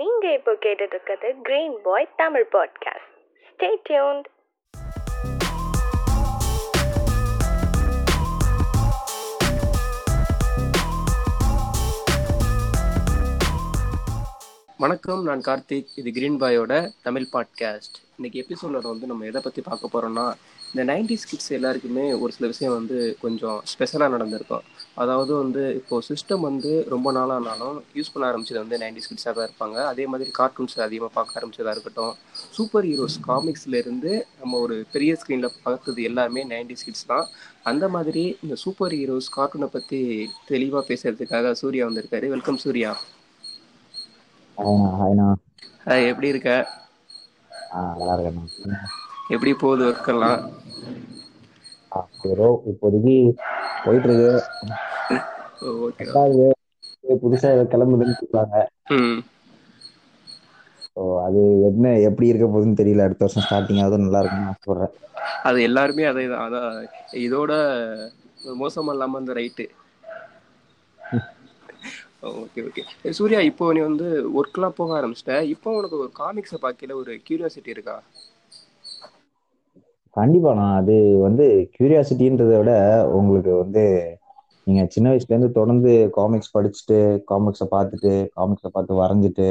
நீங்க இப்போ கேட்டுட்டு இருக்கிறது Green Boy Tamil podcast stay tuned வணக்கம் நான் கார்த்திக். இது கிரீன் பாயோட தமிழ் பாட்காஸ்ட் இன்னைக்கு எபிசோடில் வந்து நம்ம எதை பற்றி பார்க்க போகிறோம்னா இந்த நைன்டிஸ் கிட்ஸ் எல்லாருக்குமே ஒரு சில விஷயம் வந்து கொஞ்சம் ஸ்பெஷலாக நடந்திருக்கும். அதாவது வந்து இப்போது சிஸ்டம் வந்து ரொம்ப நாளானாலும் யூஸ் பண்ண ஆரம்பிச்சது வந்து நைன்டிஸ் கிட்ஸாக தான் இருப்பாங்க. அதே மாதிரி கார்ட்டூன்ஸ் அதிகமாக பார்க்க ஆரம்பிச்சதாக இருக்கட்டும். சூப்பர் ஹீரோஸ் காமிக்ஸ்லேருந்து நம்ம ஒரு பெரிய ஸ்க்ரீனில் பார்த்தது எல்லாமே நைன்டிஸ் கிட்ஸ் தான். அந்த மாதிரி இந்த சூப்பர் ஹீரோஸ் கார்ட்டூனை பற்றி தெளிவாக பேசுறதுக்காக சூர்யா வந்திருக்காரு. வெல்கம் சூர்யா. எப்படி இருக்க? நல்லா இருக்கேண்ணா எப்படி போகுது ஒர்க்கெல்லாம் ஆ ஏதோ இப்போதைக்கு போயிட்டு இருக்கு புதுசா ஏதோ கிளம்புதுன்னு சொல்றாங்க. ஸோ அது என்ன எப்படி இருக்க போகுதுன்னு தெரியல. அடுத்த வருஷம் ஸ்டார்டிங் ஆகுது நல்லா இருக்கும்னு ஆசைப்படுறேன் அது எல்லாருமே அதே தான் அதான் இதோட மோசம் இல்லாமல் அந்த ரைட்டு ஓகே ஓகே சூர்யா இப்போ நீ வந்து ஒர்க்லாம் போக ஆரம்பிச்சிட்ட. இப்போ உனக்கு ஒரு காமிக்ஸை பார்க்கல ஒரு கியூரியாசிட்டி இருக்கா? கண்டிப்பாண்ணா அது வந்து கியூரியாசிட்டின்றதை விட உங்களுக்கு வந்து நீங்க சின்ன வயசுல இருந்து தொடர்ந்து காமிக்ஸ் படிச்சுட்டு காமிக்ஸை பார்த்துட்டு காமிக்ஸை பார்த்து வரைஞ்சிட்டு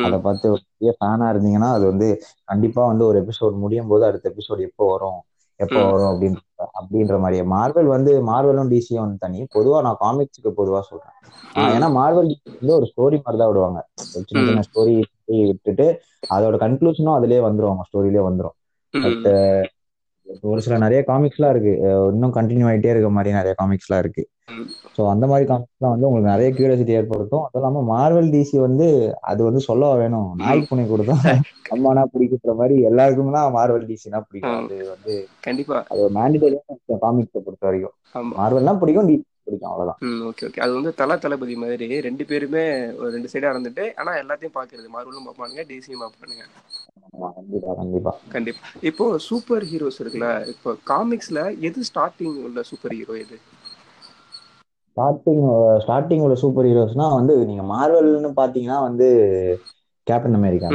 அதை பார்த்து பெரிய ஃபேனா இருந்தீங்கன்னா அது வந்து கண்டிப்பா வந்து ஒரு எபிசோட் முடியும் போது அடுத்த எபிசோட் எப்போ வரும் எப்போ. வரும் அப்படின்ற அப்படின்ற மாதிரி மார்வல் வந்து மார்வலும் டிசியும் வந்து தனி. பொதுவா நான் காமிக்ஸுக்கு பொதுவா சொல்றேன். ஏன்னா மார்வல் வந்து ஒரு ஸ்டோரி மாதிரி தான் விடுவாங்க சின்ன சின்ன ஸ்டோரி விட்டுட்டு அதோட கன்க்ளூஷனும் அதுலயே வந்துரும். அவங்க ஸ்டோரியிலே வந்துரும். பட் ஒரு சில நிறைய காமிக்ஸ்லாம் இருக்கு. இன்னும் கண்டினியூ ஆயிட்டே இருக்க மாதிரி நிறைய காமிக்ஸ்லாம் இருக்கு. ஸோ அந்த மாதிரி காமிக்ஸ்லாம் வந்து உங்களுக்கு நிறைய கியூரியாசிட்டி ஏற்படுத்தும். அதுவும் இல்லாமல் மார்வல் டிசி வந்து அது வந்து சொல்ல வேணும். நாய்க்கு புனை கொடுத்தா அம்மானா பிடிக்கிற மாதிரி எல்லாருக்குமே தான் மார்வல் டிசினா பிடிக்கும். அது வந்து கண்டிப்பா. அது ஒரு மேண்டிடரியான காமிக்ஸை பொறுத்த வரைக்கும். மார்வல்னா பிடிக்கும் டிசி பிடிக்கும் அவ்வளவுதான். ஓகே ஓகே அது வந்து தல தளபதி மாதிரி ரெண்டு பேருமே ஒரு ரெண்டு சைடா இருந்துட்டு ஆனா எல்லாத்தையும் பாக்குறது மார்வலும் பார்ப்பானுங்க டிசியும் பார்ப்பானுங்க. கண்டிப்பா கண்டிப்பா. கண்டிப்பா. இப்போ சூப்பர் ஹீரோஸ் இருக்குல்ல இப்போ காமிக்ஸ்ல எது ஸ்டார்டிங் உள்ள சூப்பர் ஹீரோ எது? ஸ்டார்டிங் ஸ்டார்டிங் உள்ள சூப்பர் ஹீரோஸ்னா வந்து நீங்க மார்வல்னு பாத்தீங்கன்னா வந்து கேப்டன் அமெரிக்கா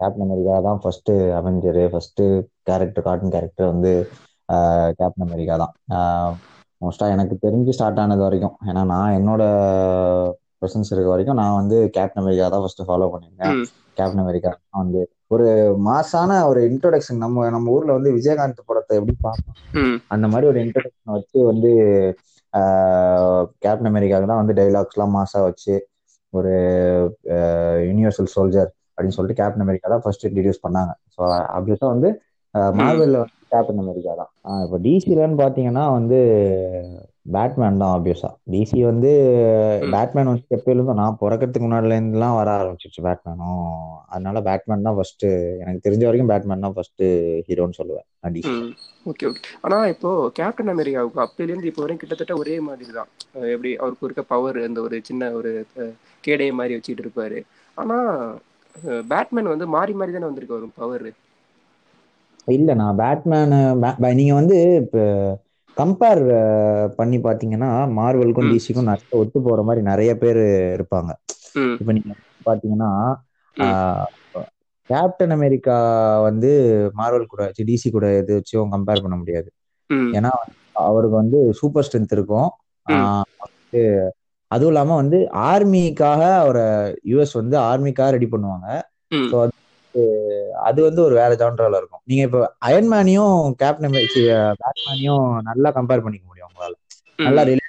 கேப்டன் அமெரிக்கா தான் first avenger first character cartoon character வந்து கேப்டன் அமெரிக்கா தான். மோஸ்டா எனக்கு தெரிஞ்சு ஸ்டார்ட் ஆனது வரைக்கும். ஏன்னா நான் என்னோட ப்ரெசன்ஸ் இருக்க வரைக்கும் நான் வந்து கேப்டன் அமெரிக்கா தான் ஃபர்ஸ்ட் ஃபாலோ பண்ணியிருக்கேன். கேப்டன் அமெரிக்கா தான் வந்து ஒரு மாசான ஒரு இன்ட்ரோடக்ஷன் நம்ம நம்ம ஊர்ல வந்து விஜயகாந்த் படத்தை எப்படி பார்ப்போம்? அந்த மாதிரி ஒரு இன்ட்ரோடக்ஷன் வச்சு வந்து கேப்டன் அமெரிக்காவுக்கு தான் வந்து டைலாக்ஸ்லாம் மாசா வச்சு ஒரு யூனிவர்சல் சோல்ஜர் அப்படின்னு சொல்லிட்டு கேப்டன் அமெரிக்கா தான் ஃபர்ஸ்ட் இன்ட்ரடியூஸ் பண்ணாங்க. ஸோ அப்படிதான் வந்து மார்வெல்ல வந்து கேப்டன் அமெரிக்கா தான். இப்போ டிசிலன்னு பார்த்தீங்கன்னா வந்து பேட்மேன் தான் ஆப்வியஸா டிசி வந்து. பேட்மேன் வந்து எப்பயிலிருந்தும் நான் பிறக்கிறதுக்கு முன்னாடில இருந்துலாம் வர ஆரம்பிச்சிச்சு பேட்மேனும் அதனால பேட்மேன் தான் ஃபர்ஸ்ட் எனக்கு தெரிஞ்ச வரைக்கும் பேட்மேன் தான் ஃபர்ஸ்ட் ஹீரோன்னு சொல்லுவேன் டிசி ஓகே ஓகே ஆனா இப்போ கேப்டன் அமெரிக்காவுக்கு அப்பையிலேருந்து இப்போ வரைக்கும் கிட்டத்தட்ட ஒரே மாதிரி தான். எப்படி அவருக்கு இருக்க பவர் அந்த ஒரு சின்ன ஒரு கேடய மாதிரி வச்சுட்டு இருப்பாரு. ஆனா பேட்மேன் வந்து மாறி மாறி தானே வந்திருக்கு வரும் பவர் இல்ல நான் பேட்மேன் நீங்க வந்து இப்ப கம்பேர் பண்ணி பாத்தீங்கன்னா மார்வலுக்கும். டிசிக்கும் நிறைய ஒத்து போற மாதிரி நிறைய பேர் இருப்பாங்க. இப்ப நீங்க பாத்தீங்கன்னா. கேப்டன் அமெரிக்கா வந்து மார்வல் கூட டிசி கூட எது வச்சும் கம்பேர் பண்ண முடியாது. ஏன்னா அவருக்கு வந்து சூப்பர் ஸ்ட்ரென்த் இருக்கும். அதுவும் இல்லாம வந்து ஆர்மிக்காக அவரை யூஎஸ் வந்து ஆர்மிக்காக ரெடி பண்ணுவாங்க. ஸோ அது வந்து ஒரு வேற ஜான்ரால இருக்கும். நீங்க இப்ப அயன்மேனையும் கேப்டன் பேட்மேனையும் நல்லா கம்பேர் பண்ணிக்க முடியும் உங்களால. நல்லா ரிலேட்.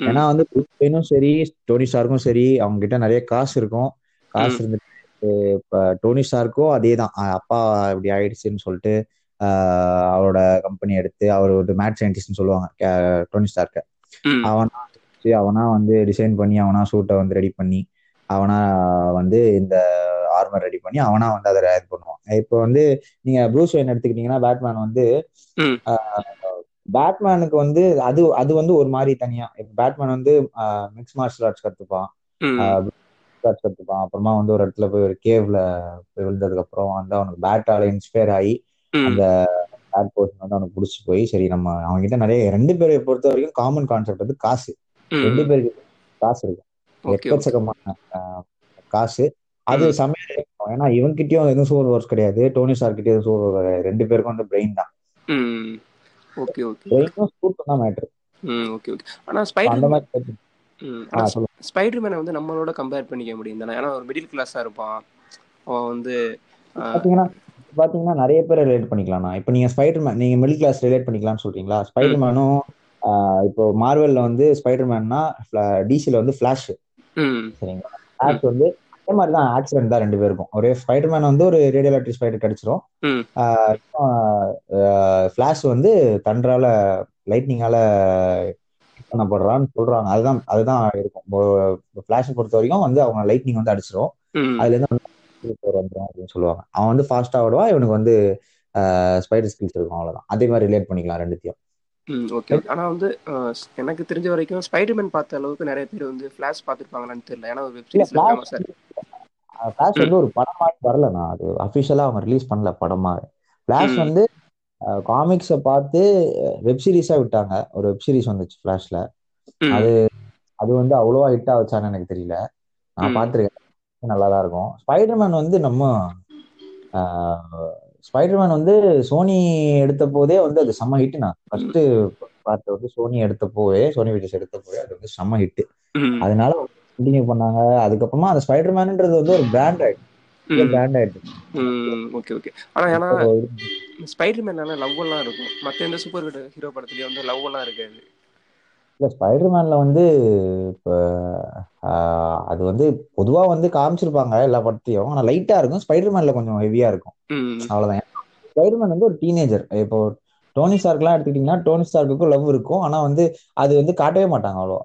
ஏன்னா வந்து புரூஸ்வேனும் சரி டோனி ஸ்டார்க்கும் சரி அவங்க கிட்ட நிறைய காசு இருக்கும். காசு. இருந்துட்டு இப்ப டோனி ஸ்டார்க்கும் அதே தான். அப்பா இப்படி ஆயிடுச்சுன்னு சொல்லிட்டு அவரோட கம்பெனி எடுத்து அவர் ஒரு மேட் சயின்டிஸ்ட்னு சொல்லுவாங்க டோனி ஸ்டார்க்க அவனா அவனா வந்து டிசைன் பண்ணி அவனா சூட்டை வந்து ரெடி பண்ணி அவனா வந்து இந்த ஆர்மர் ரெடி பண்ணி அவனா வந்து அதை இது பண்ணுவான். இப்போ வந்து நீங்க ப்ரூஸ் வெயின் எடுத்துக்கிட்டீங்கன்னா பேட்மேன் வந்து பேட்மேனுக்கு வந்து அது அது வந்து ஒரு மாதிரி தனியா. இப்போ பேட்மேன் வந்து மிக்ஸ் மார்ஷல் ஆர்ட்ஸ் கத்துப்பான். கத்துப்பான். அப்புறமா வந்து ஒரு இடத்துல போய் ஒரு கேவ்ல போய் விழுந்ததுக்கு அப்புறம் வந்து அவனுக்கு பேட்டால இன்ஸ்பயர் ஆகி அந்த பேட் போர்ஷன் வந்து அவனுக்கு பிடிச்சி போய் சரி நம்ம அவங்க கிட்ட நிறைய ரெண்டு பேரை பொறுத்த வரைக்கும் காமன் கான்செப்ட் வந்து காசு. ரெண்டு பேருக்கு காசு இருக்கு ஓகே ஓகே. எக்கச்சக்கமான காசு. அது. செம்மையா இருக்கும் ஏன்னா இவன்கிட்டயும் எதுவும் சூப்பர் பவர்ஸ் கிடையாது. டோனி ஸ்டார் கிட்டயும் எதுவும் சூப்பர் பவர் கிடையாது. ரெண்டு பேருக்கும் வந்து பிரெயின் தான். Okay okay. பிரெயினும் சூப்பர் தான் மேட்ரு ம் ஓகே ஓகே. அந்த மாதிரி ஸ்பைடர் மேனை வந்து நம்மளோட கம்பேர் பண்ணிக்க முடியும் தானே? ஏன்னா ஒரு மிடில் கிளாஸாக இருப்பான். அவன் வந்து பாத்தீங்கன்னா பாத்தீங்கன்னா நிறைய பேர் ரிலேட் பண்ணிக்கலாம்ண்ணா இப்போ நீங்க ஸ்பைடர் மேன் நீங்க மிடில் கிளாஸ் ரிலேட் பண்ணிக்கலாம்னு சொல்றீங்களா? ஸ்பைடர் மேனும் இப்போ மார்வெல்ல வந்து ஸ்பைடர் மேன்னா டிசில வந்து ஃபிளாஷ் சரிங்களா? ஃபிளாஷ் வந்து அதே மாதிரி தான் ஆக்சிடென்ட் தான் ரெண்டு பேருக்கும். ஒரே ஸ்பைடர் மேன் வந்து ஒரு ரேடியோ எலக்ட்ரிக் ஸ்பைடர் கிடைச்சிரும் ஃபிளாஷ் வந்து தண்டரால லைட்னிங்கால பண்ணப்படுறான்னு சொல்றாங்க. அதுதான் அதுதான் இருக்கும். ஃபிளாஷை பொறுத்த வரைக்கும் வந்து அவங்க லைட்னிங் வந்து அடிச்சிரும். அதுல இருந்து வந்துடும் அப்படின்னு சொல்லுவாங்க. அவன் வந்து ஃபாஸ்டா ஓடுவான் இவனுக்கு வந்து ஸ்பைடர் ஸ்கில்ஸ் இருக்கும் அவ்வளவுதான். அதே மாதிரி ரிலேட் பண்ணிக்கலாம் ரெண்டுத்தையும். ஓகே. ஆனால் வந்து எனக்கு தெரிஞ்ச வரைக்கும் ஸ்பைடர்மேன் பார்த்த அளவுக்கு நிறைய பேர் வந்து ஃப்ளாஷ் பார்த்துருப்பாங்களான்னு தெரியல. ஏன்னா வெப் சீரிஸில் ஃபிளாஷ் வந்து ஒரு படமா வரலண்ணா. அது அஃபிஷியலா அவங்க ரிலீஸ் பண்ணல படமா ஃபிளாஷ் வந்து காமிக்ஸை பார்த்து வெப் சீரிஸா விட்டாங்க. ஒரு வெப் சீரிஸ் வந்துச்சு ஃபிளாஷ்ல அது அது வந்து அவ்வளோவா ஹிட் ஆச்சான்னு எனக்கு தெரியல. நான் பார்த்துருக்கேன். நல்லா தான் இருக்கும். ஸ்பைடர்மேன் வந்து நம்ம ஸ்பைடர்மேன் வந்து சோனி எடுத்த போதே வந்து அது செம்ம ஹிட் நான் ஃபர்ஸ்ட் பார்ட் வந்து சோனி எடுத்த போவே சோனி வீடியோஸ் எடுத்த போவே அது வந்து செம்ம ஹிட் அதனால கண்டினியூ பண்ணாங்க. அதுக்கப்புறமா அந்த ஸ்பைடர்மேன்ன்றது வந்து ஒரு பிராண்ட் ஆயிடுச்சு. பிராண்ட் ஓகே ஓகே ஆனால் ஏன்னா இப்போ ஸ்பைடர்மேனால லவ் எல்லாம் இருக்கும். மற்ற எந்த சூப்பர் ஹீரோ படத்துலயும் வந்து லவ் எல்லாம் இருக்காது. இல்ல ஸ்பைடர்மேன்ல வந்து இப்போ அது வந்து பொதுவா வந்து காமிச்சிருப்பாங்க எல்லா படத்தையும். ஆனா லைட்டா இருக்கும். ஸ்பைடர்மேன்ல கொஞ்சம் ஹெவியா இருக்கும். ம். அவ்வளவுதான். ஸ்பைடர்மேன் வந்து ஒரு டீனேஜர் இப்போ டோனி ஸ்டார்க்லாம் எடுத்துக்கிட்டீங்கன்னா டோனி ஸ்டார்க்குக்கும் லவ் இருக்கும். ஆனா வந்து அது வந்து காட்டவே மாட்டாங்க அவ்வளோ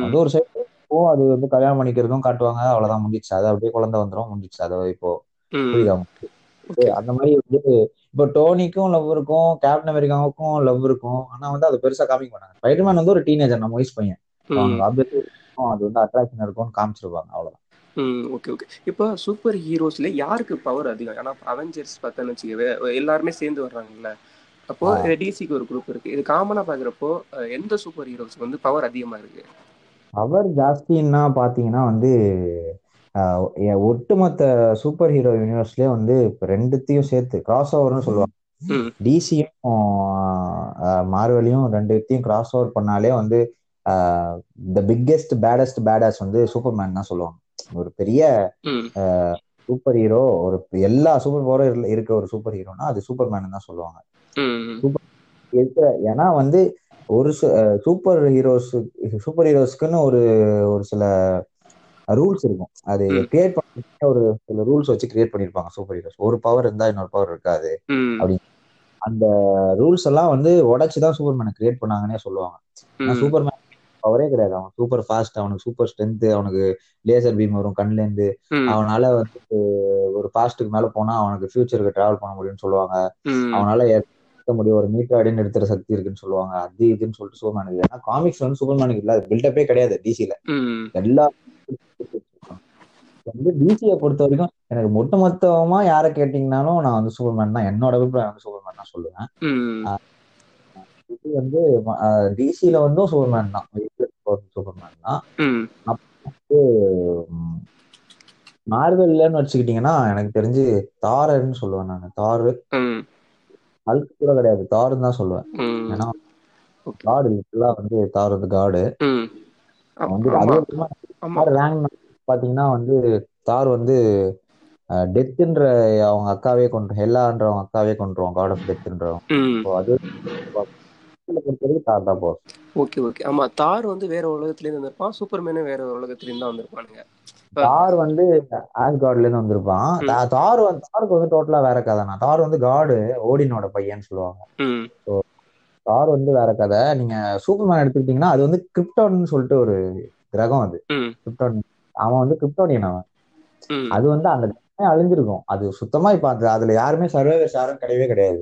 வந்து ஒரு சைடு இருக்கும் அது வந்து கல்யாணம் பண்ணிக்கிறதும் காட்டுவாங்க. அவ்வளவுதான் முடிஞ்சிச்சு அது அப்படியே குழந்தை வந்துடும் முடிஞ்சிச்சு அது இப்போ புரியுதா அந்த மாதிரி வந்து இப்போ டோனிக்கும் லவ் இருக்கும் கேப்டன் அமெரிக்காவுக்கும் லவ் இருக்கும். ஆனா வந்து அது பெருசா காமிக்க மாட்டாங்க. ஸ்பைடர்மேன் வந்து ஒரு டீனேஜர் நம்ம வயசு பையன். அது வந்து அட்ராக்ஷன் இருக்கும்னு காமிச்சிருப்பாங்க அவ்வளவுதான். ஓகே ஓகே இப்போ சூப்பர் ஹீரோஸ்ல யாருக்கு பவர் அதிகம்? ஏன்னா அவெஞ்சர்ஸ் பார்த்தோன்னு வச்சுக்கவே எல்லாருமே சேர்ந்து வர்றாங்கல்ல. அப்போ டிசிக்கு ஒரு குரூப் இருக்கு. இது காமனா பாக்குறப்போ எந்த சூப்பர் ஹீரோஸ்க்கு வந்து பவர் அதிகமா இருக்கு? அவர் ஜாஸ்தின்னா பாத்தீங்கன்னா வந்து ஒட்டுமொத்த சூப்பர் ஹீரோ யூனிவர்ஸ்லயே வந்து இப்ப ரெண்டுத்தையும் சேர்த்து கிராஸ் ஓவர்னு சொல்லுவாங்க டிசியும் மார்வெலையும் ரெண்டுத்தையும் கிராஸ் ஓவர் பண்ணாலே வந்து த பிக்கெஸ்ட் பேடஸ்ட் பேடாஸ் வந்து சூப்பர்மேன் தான் சொல்லுவாங்க. ஒரு பெரிய சூப்பர் ஹீரோ ஒரு எல்லா சூப்பர் பவரும் இருக்க ஒரு சூப்பர் ஹீரோனா அது சூப்பர்மேன் தான் சொல்லுவாங்க. சூப்பர் இருக்கிற ஏன்னா வந்து ஒரு சூப்பர் ஹீரோஸ் சூப்பர் ஹீரோஸ்க்குன்னு ஒரு ஒரு சில ரூல்ஸ் இருக்கும். அது. கிரியேட் பண்ண ஒரு சில ரூல்ஸ் வச்சு கிரியேட் பண்ணிருப்பாங்க சூப்பர் ஹீரோஸ் ஒரு பவர் இருந்தா இன்னொரு பவர் இருக்காது. ம். அப்படி. அந்த ரூல்ஸ் எல்லாம் வந்து உடைச்சுதான் சூப்பர்மேனை கிரியேட் பண்ணாங்கன்னே சொல்லுவாங்க. ஆனா சூப்பர்மேன் பவரே கிடையாது. அவன் சூப்பர் ஃபாஸ்ட் அவனுக்கு சூப்பர் ஸ்ட்ரென்த் அவனுக்கு லேசர் பீம் வரும் கண்ணுல இருந்து அவனால வந்து ஒரு ஃபாஸ்ட்டுக்கு மேல போனா அவனுக்கு ஃபியூச்சருக்கு டிராவல் பண்ண முடியும்னு சொல்லுவாங்க. அவனால ஏற்க முடியும். ஒரு மீட்டர் அடி நிறுத்துற சக்தி இருக்குன்னு சொல்லுவாங்க. அது இதுன்னு சொல்லிட்டு சூப்பர்மேனுக்கு ஏன்னா காமிக்ஸ் வந்து சூப்பர்மேனுக்கு இல்ல. பில்டப்பே கிடையாது டிசில எல்லா வந்து டிசியை பொறுத்த வரைக்கும் எனக்கு மொத்த மொத்தமா யாரை கேட்டீங்கன்னாலும் நான் வந்து சூப்பர்மேன் தான். என்னோட அபிப்பிராயம் வந்து சூப்பர்மேன் தான் சொல்லுவேன். இது வந்து டிசில வந்தும் சூப்பர்மேன் தான். சூப்பர்மேன் தான். ம். மார்வெல்லன்னு வச்சுக்கிட்டீங்கன்னா எனக்கு தெரிஞ்சு தாரன்னு சொல்லுவேன் நான். தாரு. அல்கு கூட கிடையாது. தாருன்னு தான் சொல்லுவேன். ஏன்னா காடு லிட்டரலா வந்து தார் வந்து காடு வந்து ரேங்க் பாத்தீங்கன்னா வந்து தார் வந்து டெத்துன்ற அவங்க அக்காவே கொண்டு ஹெல்லான்ற அவங்க அக்காவே கொண்டுருவோம் காட் ஆஃப் டெத்துன்றவங்க அது தார் தான் போஸ் ஓகே ஓகே. ஆமா தார் வந்து வேற உலகத்துலேருந்து வந்திருப்பான். சூப்பர்மேனும் வேற ஒரு உலகத்துலேருந்து தான் வந்திருப்பானுங்க. தார் வந்து ஆஸ்கார்ட்ல இருந்து வந்திருப்பான் தார் வந்து தாருக்கு வந்து டோட்டலா வேற கதைனா தார் வந்து காடு ஓடினோட பையன்னு சொல்லுவாங்க. தார் வந்து வேற கதை. நீங்க சூப்பர்மேன் எடுத்துக்கிட்டீங்கன்னா அது வந்து கிரிப்டான்னு சொல்லிட்டு ஒரு கிரகம் அது. கிரிப்டான் அவன் வந்து கிரிப்டோனியன் அவன். அது வந்து அந்த அழிஞ்சிருக்கும். அது சுத்தமா இப்ப அது அதுல யாருமே சர்வைவர்ஸ் யாரும் கிடையவே கிடையாது.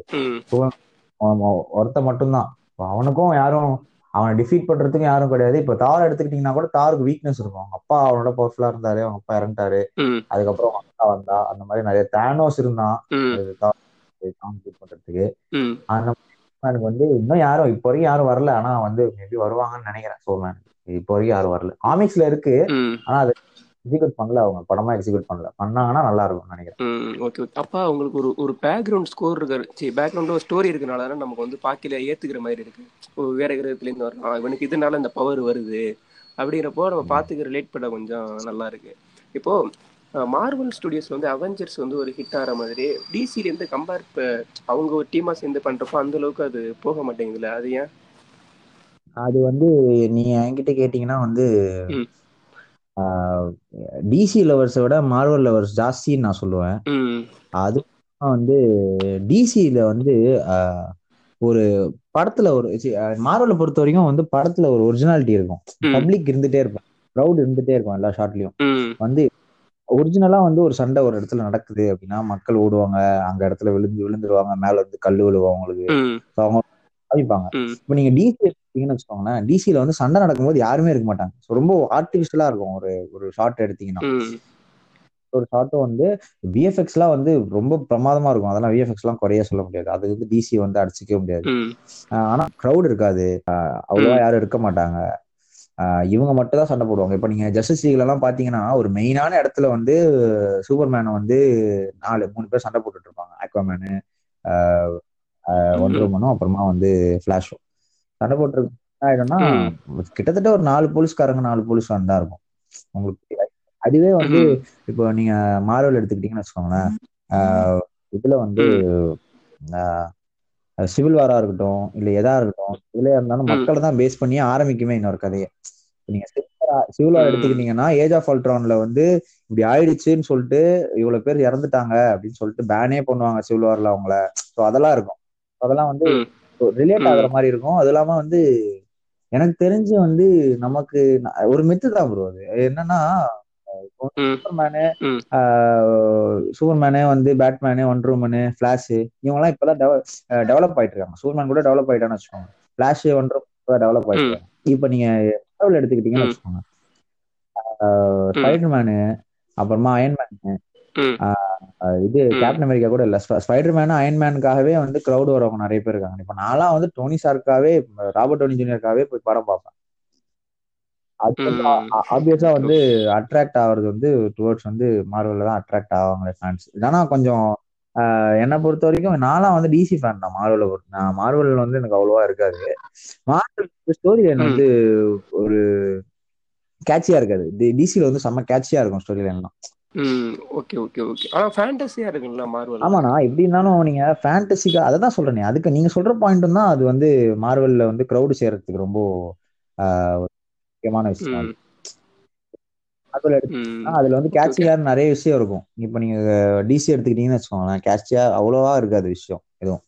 ஒருத்த மட்டும்தான். அவனுக்கும் யாரும் அவனை டிஃபீட் பண்றதுக்கும் யாரும் கிடையாது. இப்ப தார் எடுத்துக்கிட்டீங்கன்னா கூட தாருக்கு வீக்னஸ் இருக்கும். அவங்க அப்பா அவனோட பவர்ஃபுல்லா இருந்தாரு அவங்க அப்பா இறந்துட்டாரு. அதுக்கப்புறம் அக்கா வந்தா அந்த மாதிரி நிறைய தேனோஸ் இருந்தான். பண்றதுக்கு. அந்த எனக்கு வந்து இன்னும் யாரும் இப்போ வரைக்கும் யாரும் வரல. ஆனா வந்து மேபி வருவாங்கன்னு நினைக்கிறேன் சோமேன் இப்போ வரைக்கும் யாரும் வரல. காமிக்ஸ்ல இருக்கு. ஆனா அது எக்ஸிக்யூட் பண்ணல அவங்க. படமா எக்ஸிக்யூட் பண்ணல. பண்ணாங்கன்னா நல்லா இருக்கும் நினைக்கிறேன். ஓகே அப்பா உங்களுக்கு ஒரு ஒரு பேக்ரவுண்ட் ஸ்கோர் இருக்கிற சரி பேக்ரவுண்ட் ஒரு ஸ்டோரி இருக்கனால நமக்கு வந்து பார்க்கல ஏற்றுக்கிற மாதிரி இருக்கு. வேற கிரகத்துலேருந்து வரலாம். இவனுக்கு இதனால இந்த பவர் வருது. அப்படிங்கிறப்போ நம்ம பார்த்துக்க ரிலேட் பண்ண கொஞ்சம் நல்லா இருக்கு. இப்போ மார்வல் ஸ்டுடியோஸ் வந்து அவெஞ்சர்ஸ் வந்து ஒரு ஹிட் ஆகிற மாதிரி டிசிலேருந்து கம்பேர் அவங்க ஒரு டீமாக சேர்ந்து பண்ணுறப்போ அந்த அளவுக்கு அது போக மாட்டேங்குதுல்ல? அது ஏன்? அது வந்து நீங்க என்கிட்ட கேட்டீங்கன்னா வந்து. டிசி லவர்ஸை விட மார்வல் லவர்ஸ் ஜாஸ்தின்னு நான் சொல்லுவேன். அது வந்து டிசியில வந்து ஒரு படத்துல ஒரு மார்வலை பொறுத்த வரைக்கும் வந்து படத்துல ஒரு ஒரிஜினாலிட்டி இருக்கும். பப்ளிக் இருந்துட்டே இருக்கும் க்ரௌட் இருந்துட்டே இருக்கும் எல்லா ஷாட்லயும் ம். வந்து ஒரிஜினலா வந்து ஒரு சண்டை ஒரு இடத்துல நடக்குது அப்படின்னா மக்கள் ஓடுவாங்க. அங்க இடத்துல விழுந்து விழுந்துருவாங்க. மேல வந்து கல் விழுவும் அவங்களுக்கு. அவங்க பாதிப்பாங்க. ம். இப்போ நீங்க டிசி எடுத்தீங்கன்னு வச்சுக்கோங்களேன் டிசியில வந்து சண்டை நடக்கும்போது யாருமே இருக்க மாட்டாங்க. ரொம்ப ஆர்டிபிஷியலா இருக்கும். ஒரு ஒரு ஷார்ட் எடுத்தீங்கன்னா. ஒரு ஷார்ட்டும் வந்து விஎஃப்எக்ஸ்லாம் வந்து ரொம்ப பிரமாதமா இருக்கும். அதெல்லாம் விஎஃப்எக்ஸ்லாம் குறைய சொல்ல முடியாது. அது வந்து டிசி வந்து அடிச்சுக்கவே முடியாது. ஆனா க்ரௌட் இருக்காது. அவ்வளவா யாரும் இருக்க மாட்டாங்க. இவங்க மட்டும் தான் சண்டை போடுவாங்க. இப்போ நீங்க ஜஸ்டிஸ் லீக்ல எல்லாம் பாத்தீங்கன்னா ஒரு மெயினான இடத்துல வந்து சூப்பர்மேனை வந்து நாலு மூணு பேர் சண்டை போட்டுட்டு இருப்பாங்க. அக்வாமேனு ஒண்டர் உமனும் அப்புறமா வந்து ஃபிளாஷும் சண்டை போட்டு என்ன ஆயிடும்னா கிட்டத்தட்ட ஒரு நாலு போலீஸ்காரங்க நாலு போலீஸ் தான் இருக்கும். உங்களுக்கு அதுவே வந்து இப்போ நீங்க மார்வல் எடுத்துக்கிட்டீங்கன்னு வச்சுக்கோங்களேன் இதுல வந்து சிவில் வாரா இருக்கட்டும் இல்ல எதா இருக்கட்டும் இதுல இருந்தாலும். மக்களை தான் பேஸ் பண்ணி ஆரம்பிக்குமே இன்னொரு கதையை நீங்க சிவில் வார். எடுத்துக்கிட்டீங்கன்னா ஏஜ் ஆஃப் ஆல்ட்ரான்ல வந்து இப்படி ஆயிடுச்சுன்னு சொல்லிட்டு இவ்வளவு பேர் இறந்துட்டாங்க அப்படின்னு சொல்லிட்டு பேனே பண்ணுவாங்க சிவில் வார்ல அவங்கள ஸோ அதெல்லாம் இருக்கும் அதெல்லாம் வந்து. ரிலேட். ஆகுற மாதிரி இருக்கும் அது இல்லாம வந்து எனக்கு தெரிஞ்சு வந்து நமக்கு ஒரு மெத்து தான் ப்ரோ அது என்னன்னா ம். சூப்பர்மேனு. சூப்பர்மேனு வந்து பேட்மேனு ஒண்டர் உமனு ஃபிளாஷ் இவங்கெல்லாம் இப்பதான் டெவலப் ஆயிட்டு இருக்காங்க சூப்பர்மேன் கூட டெவலப் ஆயிட்டான்னு வச்சுக்கோங்க ஃபிளாஷ் ஒண்டர் கூட டெவலப் ஆயிட்டு இப்போ நீங்க Marvel எடுத்துக்கிட்டீங்கன்னு. வச்சுக்கோங்க ஸ்பைடர்மேனு அப்புறமா அயன்மேனு. இது. கேப்டன் அமெரிக்கா கூட இல்ல ஸ்பைடர்மேனு அயன்மேனுக்காகவே வந்து கிரௌட் வரவங்க நிறைய பேர் இருக்காங்க இப்போ நான்லாம் வந்து டோனி சார்க்காவே ராபர்ட் டோனி ஜூனியருக்காகவே போய் படம் பார்ப்பேன். ஆப்வியஸா வந்து அட்ராக்ட் ஆகுறது வந்து டுவர்ட்ஸ் வந்து மார்வல்ல தான் அட்ராக்ட் ஆவாங்க ஃபேன்ஸ் ஆனா கொஞ்சம் என்னை பொறுத்த வரைக்கும் நான்லாம் வந்து டிசி ஃபேன் தான் மார்வலை நான் மார்வல் வந்து எனக்கு அவ்வளவா இருக்காது. Marvel story line. வந்து ஒரு கேட்சியா இருக்காது. டிசில வந்து செம்ம கேட்சியா இருக்கும் ஸ்டோரி லைன்லாம் ஓகே ஓகே ஓகே. ஆனா ஃபேண்டஸியா இருக்குல்ல மார்வல் ஆமாண்ணா எப்படி இருந்தாலும் நீங்க ஃபேண்டசிக்கா அதை தான் சொல்றேனே. அதுக்கு நீங்க சொல்ற பாயிண்ட்டும் தான் அது வந்து மார்வல்ல வந்து கிரௌடு சேர்றதுக்கு ரொம்ப முக்கியமான விஷயம் அது. ம். மார்வல் எடுத்து ம். ஆனா, அதுல வந்து கேட்சியான நிறைய விஷயம் இருக்கும். இப்போ நீங்க டிசி எடுத்துக்கிட்டீங்கன்னு வச்சுக்கோங்களேன் கேட்சியா அவ்வளவா இருக்காது விஷயம் எதுவும்.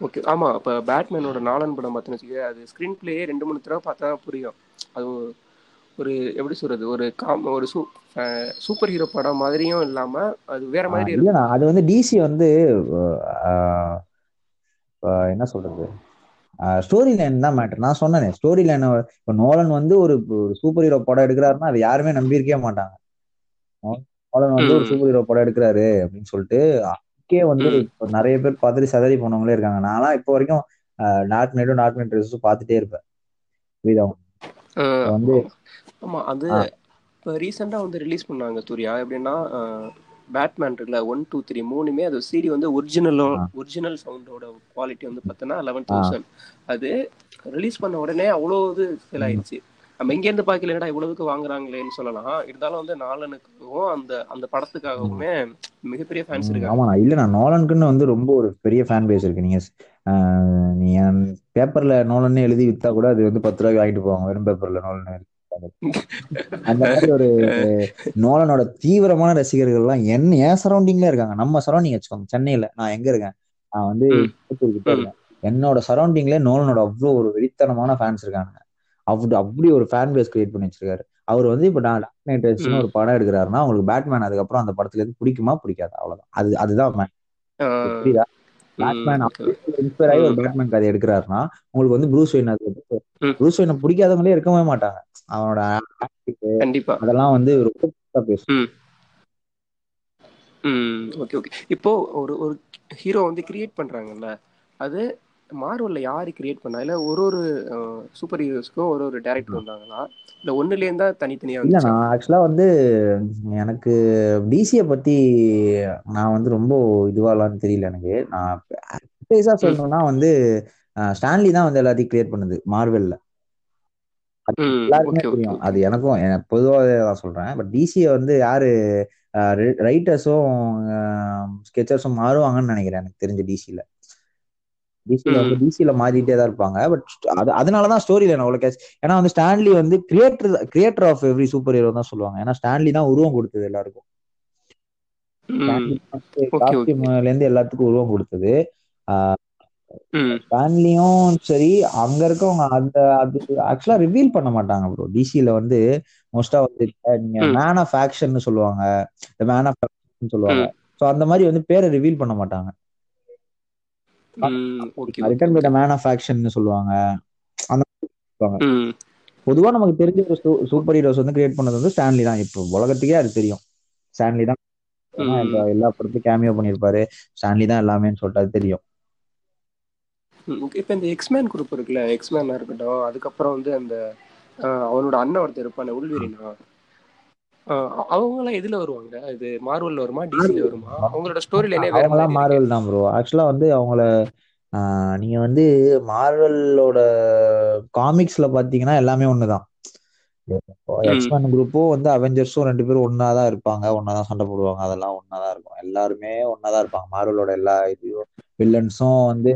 ஓகே. ஆமா இப்போ பேட்மேனோட நாலன் படம் பார்த்தீங்கன்னு அது ஸ்க்ரீன் பிளேயே ரெண்டு மூணு தடவை பார்த்தா புரியும். அது ஒரு எப்படி சொல்றது ஒரு காம் ஒரு சூப்பர் ஹீரோ படம் மாதிரியும் இல்லாம அது வேற மாதிரி அது வந்து டிசி வந்து என்ன சொல்றது? ஸ்டோரி லைன் தான் மேட்டர் நான் சொன்னேனே ஸ்டோரி லைன் இப்போ நோலன் வந்து ஒரு ஒரு சூப்பர் ஹீரோ படம் எடுக்கிறாருன்னா அது யாருமே நம்பியிருக்கவே மாட்டாங்க. நோலன் வந்து ஒரு சூப்பர் ஹீரோ படம் எடுக்கிறாரு அப்படின்னு சொல்லிட்டு அதுக்கே வந்து இப்போ நிறைய பேர் பதறி சதறி போனவங்களே இருக்காங்க. நான்லாம் இப்போ வரைக்கும் டார்க் நைட்டும் டார்க் நைட் ரிவ்யூஸும் பார்த்துட்டே இருப்பேன். புரியுதா வந்து ஆமா அது இப்போ ரீசெண்டாக வந்து ரிலீஸ் பண்ணாங்க சூர்யா. எப்படின்னா பேட்மேன் இருக்குல்ல ஒன் டூ த்ரீ மூணுமே அது சிடி வந்து ஒரிஜினலோ ஒரிஜினல் சவுண்டோட குவாலிட்டி வந்து பார்த்தோன்னா லெவன் தௌசண்ட் அது ரிலீஸ் பண்ண உடனே அவ்வளோ இது ம், ஆயிடுச்சு நம்ம இங்கேருந்து பார்க்கலடா இவ்வளவுக்கு வாங்குறாங்களேன்னு சொல்லலாம். இருந்தாலும் வந்து நாலனுக்காகவும் அந்த அந்த. படத்துக்காகவுமே மிகப்பெரிய ஃபேன்ஸ் ம், இருக்காங்க. ஆமாண்ணா. இல்லைண்ணா நோலனுக்குன்னு வந்து ரொம்ப ஒரு பெரிய ஃபேன் பேஸ் இருக்கு. நீங்க நீ பேப்பர்ல நோலன்னு எழுதி வித்தா கூட அது வந்து பத்து ரூபாய்க்கு வாங்கிட்டு போவாங்க. வெறும் பேப்பர்ல நோலன் அந்த மாதிரி ஒரு நோலனோட தீவிரமான ரசிகர்கள்லாம் என்ன என் சரௌண்டிங்ல இருக்காங்க. நம்ம சரௌண்டிங் வச்சுக்கோங்க. சென்னையில நான் எங்க இருக்கேன்? நான் வந்து என்னோட சரௌண்டிங்ல நோலனோட அவ்வளோ ஒரு வெறித்தனமான ஃபேன்ஸ் இருக்காங்க. அப்படி அப்படி ஒரு ஃபேன் பேஸ் கிரியேட் பண்ணி வச்சிருக்காரு. அவர் வந்து இப்போ நான் டார்க் நைட் ரைட்ஸ்னு ஒரு படம் எடுக்கிறாருன்னா உங்களுக்கு பேட்மேன் அதுக்கப்புறம் அந்த படத்துல இருந்து பிடிக்குமா? பிடிக்காதா. அவ்வளவுதான். அது அதுதான் புரியுதா? பேட்மேன் இன்ஸ்பயர் ஆகி ஒரு பேட்மேன் கதை எடுக்கிறாருன்னா உங்களுக்கு வந்து ப்ரூஸ் வெயின் அது ப்ரூஸ் வெயினை பிடிக்காதவங்களே இருக்கவே மாட்டாங்க. அவனோட கண்டிப்பா. அதெல்லாம் வந்து ரொம்ப பேசும். Okay okay. இப்போ ஒரு ஒரு ஹீரோ வந்து கிரியேட் பண்றாங்கல்ல அது மார்வல்ல யாரு கிரியேட் பண்ணா இல்ல ஒரு ஒரு சூப்பர் ஹீரோஸ்க்கும் ஒரு ஒரு டேரக்டர் வந்தாங்களா இல்ல ஒண்ணுல இருந்தா தனித்தனியா இல்ல நான் ஆக்சுவலா வந்து எனக்கு டிசியை பத்தி நான் வந்து ரொம்ப இதுவாலான்னு தெரியல எனக்கு. நான் ப்ரிசைஸா சொல்லணும்னா வந்து ஸ்டான்லி தான் வந்து எல்லாத்தையும் கிரியேட் பண்ணுது மார்வெல்ல எல்லாருக்குமே தெரியும். ஓகே. அது எனக்கும் எனக்கு பொதுவாகவே தான் சொல்றேன். பட் டிசியை வந்து யாரு ரைட்டர்ஸும் ஸ்கெச்சர்ஸும் மாறுவாங்கன்னு நினைக்கிறேன் எனக்கு தெரிஞ்ச டிசியில டிசியில வந்து ம் டிசியில மாறிட்டே தான் இருப்பாங்க. பட் அது அதனாலதான் ஸ்டோரியில நான் அவ்வளவு கேட்ச் ஏன்னா வந்து ஸ்டான்லி வந்து creator creator of every superhero தான் சொல்லுவாங்க. ஏன்னா ஸ்டான்லி தான் உருவம் கொடுத்தது எல்லாருக்கும். காஸ்டியூம்ல இருந்து எல்லாத்துக்கும் உருவம் கொடுத்தது. ஸ்டான்லியும் சரி அங்க இருக்கவங்க அந்த அது ஆக்சுவலா ரிவீல் பண்ண மாட்டாங்க ப்ரோ டிசியில வந்து மோஸ்டா வந்து நீங்க மேன் ஆஃப் ஆக்ஷன் சொல்லுவாங்க. மேன் ஆஃப் சொல்லுவாங்க. ஸோ அந்த மாதிரி வந்து பேரை ரிவீல் பண்ண மாட்டாங்க. Return by man of action சொல்லுவாங்க. அந்த பொதுவா நமக்கு தெரிஞ்ச ஒரு சூப்பர் ஹீரோஸ் வந்து கிரியேட் பண்ணது வந்து ஸ்டான்லி தான். இப்போ உலகத்துக்கே அது தெரியும். ஸ்டான்லி தான் எல்லா படத்தையும் கேமியோ பண்ணியிருப்பாரு. ஸ்டான்லி தான் எல்லாமேன்னு சொல்லிட்டு அது தெரியும். இப்போ இந்த எக்ஸ்மேன் குரூப் இருக்குல்ல. எக்ஸ்மேனா இருக்கட்டும். அதுக்கப்புறம் வந்து அந்த அவனோட அண்ணன் ஒருத்தர் இருப்பான உள்வீரினா அவங்களாம் எதுல வருவாங்க? இது மார்வல்ல வருமா? டிசில வருமா? அவங்களோட ஸ்டோரி லைனே வேற மாதிரி மார்வல் தான் ப்ரோ ஆக்சுவலா வந்து அவங்கள நீங்க வந்து மார்வலோட காமிக்ஸ்ல பாத்தீங்கன்னா எல்லாமே ஒண்ணுதான். எக்ஸ்மேன் குரூப்பும் வந்து அவெஞ்சர்ஸும் ரெண்டு பேரும் ஒன்னாதான் இருப்பாங்க. ஒன்னாதான் சண்டை போடுவாங்க. அதெல்லாம் ஒன்னாதான் இருக்கும். எல்லாருமே ஒன்னாதான் இருப்பாங்க. மார்வலோட எல்லா இதுவும் வில்லன்ஸும் வந்து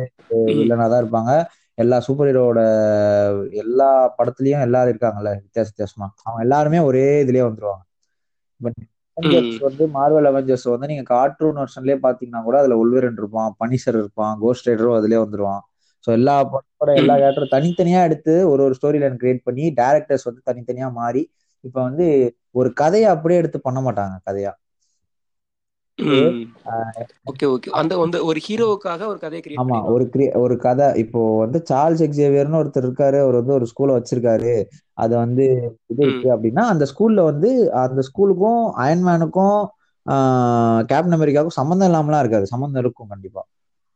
வில்லனா தான் இருப்பாங்க. எல்லா சூப்பர் ஹீரோட எல்லா படத்துலயும் எல்லாரும் இருக்காங்கல்ல வித்தியாச வித்தியாசமா. அவங்க எல்லாருமே ஒரே இதுலயே வந்துருவாங்க. வந்து மார்வல் அவெஞ்சர்ஸ் வந்து நீங்க கார்ட்டூன் வெர்ஷன்லயே பாத்தீங்கன்னா கூட அதுல உள்வரன் இருப்பான் பனிஷர் இருப்பான் கோஸ்ட் ரைடரும் அதுலயே வந்துருவான். ஸோ எல்லா படத்தோட எல்லா கேரக்டரும் தனித்தனியா எடுத்து ஒரு ஒரு ஸ்டோரி லைன் கிரியேட் பண்ணி டேரக்டர்ஸ் வந்து தனித்தனியா மாறி இப்ப வந்து ஒரு கதையை அப்படியே எடுத்து பண்ண மாட்டாங்க கதையா. Okay okay. அந்த வந்து ஒரு ஹீரோவுக்காக ஒரு கதையை கிரியேட் ஆமா ஒரு ஒரு கதை. இப்போ வந்து சார்ல்ஸ் எக்ஸேவியர்னு ஒருத்தர் இருக்காரு. அவர் வந்து ஒரு ஸ்கூலை வச்சிருக்காரு. அது வந்து இது இருக்கு அப்படின்னா அந்த ஸ்கூல்ல வந்து அந்த ஸ்கூலுக்கும் அயன்மேனுக்கும் கேப்டன் அமெரிக்காவுக்கும் சம்மந்தம் இல்லாமலாம் இருக்காது. சம்மந்தம் இருக்கும் கண்டிப்பா.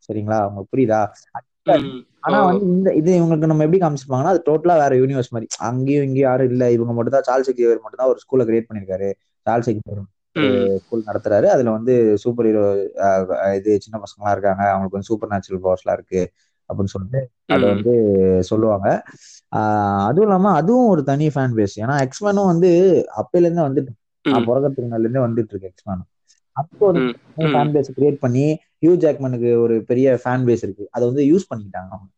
சரிங்களா? உங்களுக்கு புரியுதா? ஆனா வந்து இந்த இது இவங்களுக்கு நம்ம எப்படி காமிச்சிருப்பாங்கன்னா அது டோட்டலா வேற யூனிவர்ஸ் மாதிரி. அங்கேயும் இங்கேயும் யாரும் இல்ல. இவங்க மட்டும் தான் சார்ல்ஸ் எக்ஸேவியர் மட்டும் தான் ஒரு ஸ்கூலை கிரியேட் பண்ணிருக்காரு சார்ல்ஸ் எக்ஸேவியர் ஸ்கூல் நடத்துறாரு. அதுல வந்து சூப்பர் ஹீரோ இது சின்ன பசங்களாம் இருக்காங்க. அவங்களுக்கு வந்து சூப்பர் நேச்சுரல் பவர்ஸ்லாம் இருக்கு அப்படின்னு சொல்லிட்டு அதை வந்து சொல்லுவாங்க. அதுவும் இல்லாம அதுவும் ஒரு தனி ஃபேன் பேஸ் ஏன்னா எக்ஸ்மேனும் வந்து அப்பையில இருந்தே வந்துட்டு நான் பிறக்கிறதுக்கு முன்னாடில இருந்தே வந்துட்டு இருக்கு எக்ஸ்மேனும் அப்போ ஒரு ஃபேன் பேஸ் கிரியேட் பண்ணி ஹியூ ஜாக்மனுக்கு ஒரு பெரிய ஃபேன் பேஸ் இருக்கு. அதை வந்து யூஸ் பண்ணிக்கிட்டாங்க அவங்க.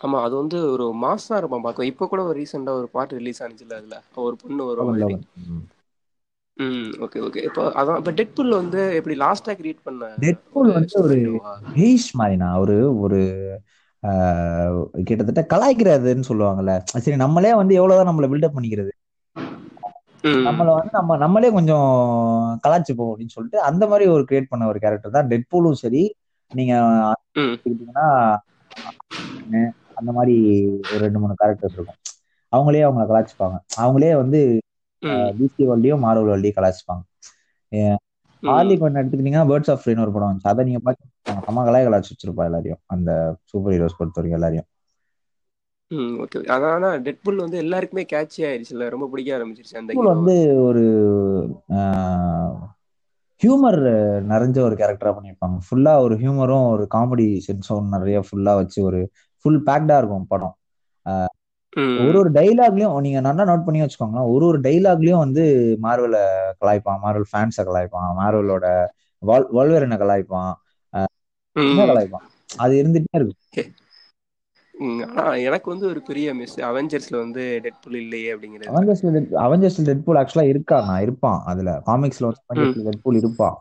ஆமா அது வந்து ஒரு மாசா இருப்பான் பார்க்க. இப்போ கூட ஒரு ரீசெண்டா ஒரு பாட்டு ரிலீஸ் ஆனிச்சுல அதுல. ஒரு பொண்ணு வரும் லெவன் மாதிரி லெவன் ம். ம் ஓகே ஓகே இப்போ அதான் இப்போ டெட்புல் வந்து எப்படி லாஸ்டா கிரியேட் பண்ண டெட்பூல் வந்து ஒரு ஹீஷ் மாதிரினா ஒரு ஒரு கிட்டத்தட்ட கலாய்க்கிறதுன்னு சொல்லுவாங்கல்ல. சரி நம்மளே வந்து எவ்வளவுதான் நம்மள பில்டப் பண்ணிக்கிறது. நம்மள வந்து நம்ம நம்மளே கொஞ்சம் கலாய்ச்சிப்போம் அப்படின்னு சொல்லிட்டு அந்த மாதிரி ஒரு கிரியேட் பண்ண ஒரு கேரக்டர் தான் டெட்பூலும் சரி. நீங்க அந்த மாதிரி ஒரு ரெண்டு மூணு கேரக்டர்ஸ் இருக்கும். அவங்களே அவங்க கலாய்ச்சிப்பாங்க. அவங்களே வந்து பிசி வேர்ல்டையும் மார்வல் வேர்ல்டையும் கலாய்ச்சிப்பாங்க. ஹார்லி ம். குவன் எடுத்துக்கிட்டீங்கன்னா பேர்ட்ஸ் ஆஃப் ஃப்ரீன்னு ஒரு படம் வந்துச்சு. அதை நீங்க பார்த்து அம்மா கலாய் கலாய்ச்சி வச்சிருப்பா எல்லாரையும். அந்த சூப்பர் ஹீரோஸ் பொறுத்த வரைக்கும் எல்லாரையும். ம் ஓகே அதான் டெட்புல் வந்து எல்லாருக்குமே கேட்சி ஆயிடுச்சுல ரொம்ப பிடிக்க ஆரம்பிச்சிருச்சு அந்த வந்து ஒரு ஹியூமர் நிறைஞ்ச ஒரு கேரக்டரா பண்ணியிருப்பாங்க. ஃபுல்லா ஒரு ஹியூமரும் ஒரு காமெடி சென்ஸும் நிறைய ஃபுல்லா வச்சு ஒரு ஃபுல் பேக்டா இருக்கும் படம். ஒரு ஒரு டைலாக்லயும் நீங்க நல்லா நோட் பண்ணி வச்சுக்கோங்களேன். ஒரு ஒரு டைலாக்லயும் வந்து மார்வல கலாய்ப்பான். மார்வல் ஃபேன்ஸை கலாய்ப்பான். மார்வலோட வல்வேரனை கலாய்ப்பான். கலாய்ப்பான். அது இருந்துட்டே இருக்கும் ம், ஆனா எனக்கு வந்து ஒரு பெரிய மிஸ் அவெஞ்சர்ஸ்ல வந்து டெட்புல் இல்லையே அப்படிங்கிறது அவெஞ்சர்ஸ்ல அவெஞ்சர்ஸ்ல டெட்பூல் ஆக்சுவலா இருக்கானா இருப்பான். அதுல காமிக்ஸ்ல வந்து டெட்பூல் இருப்பான்.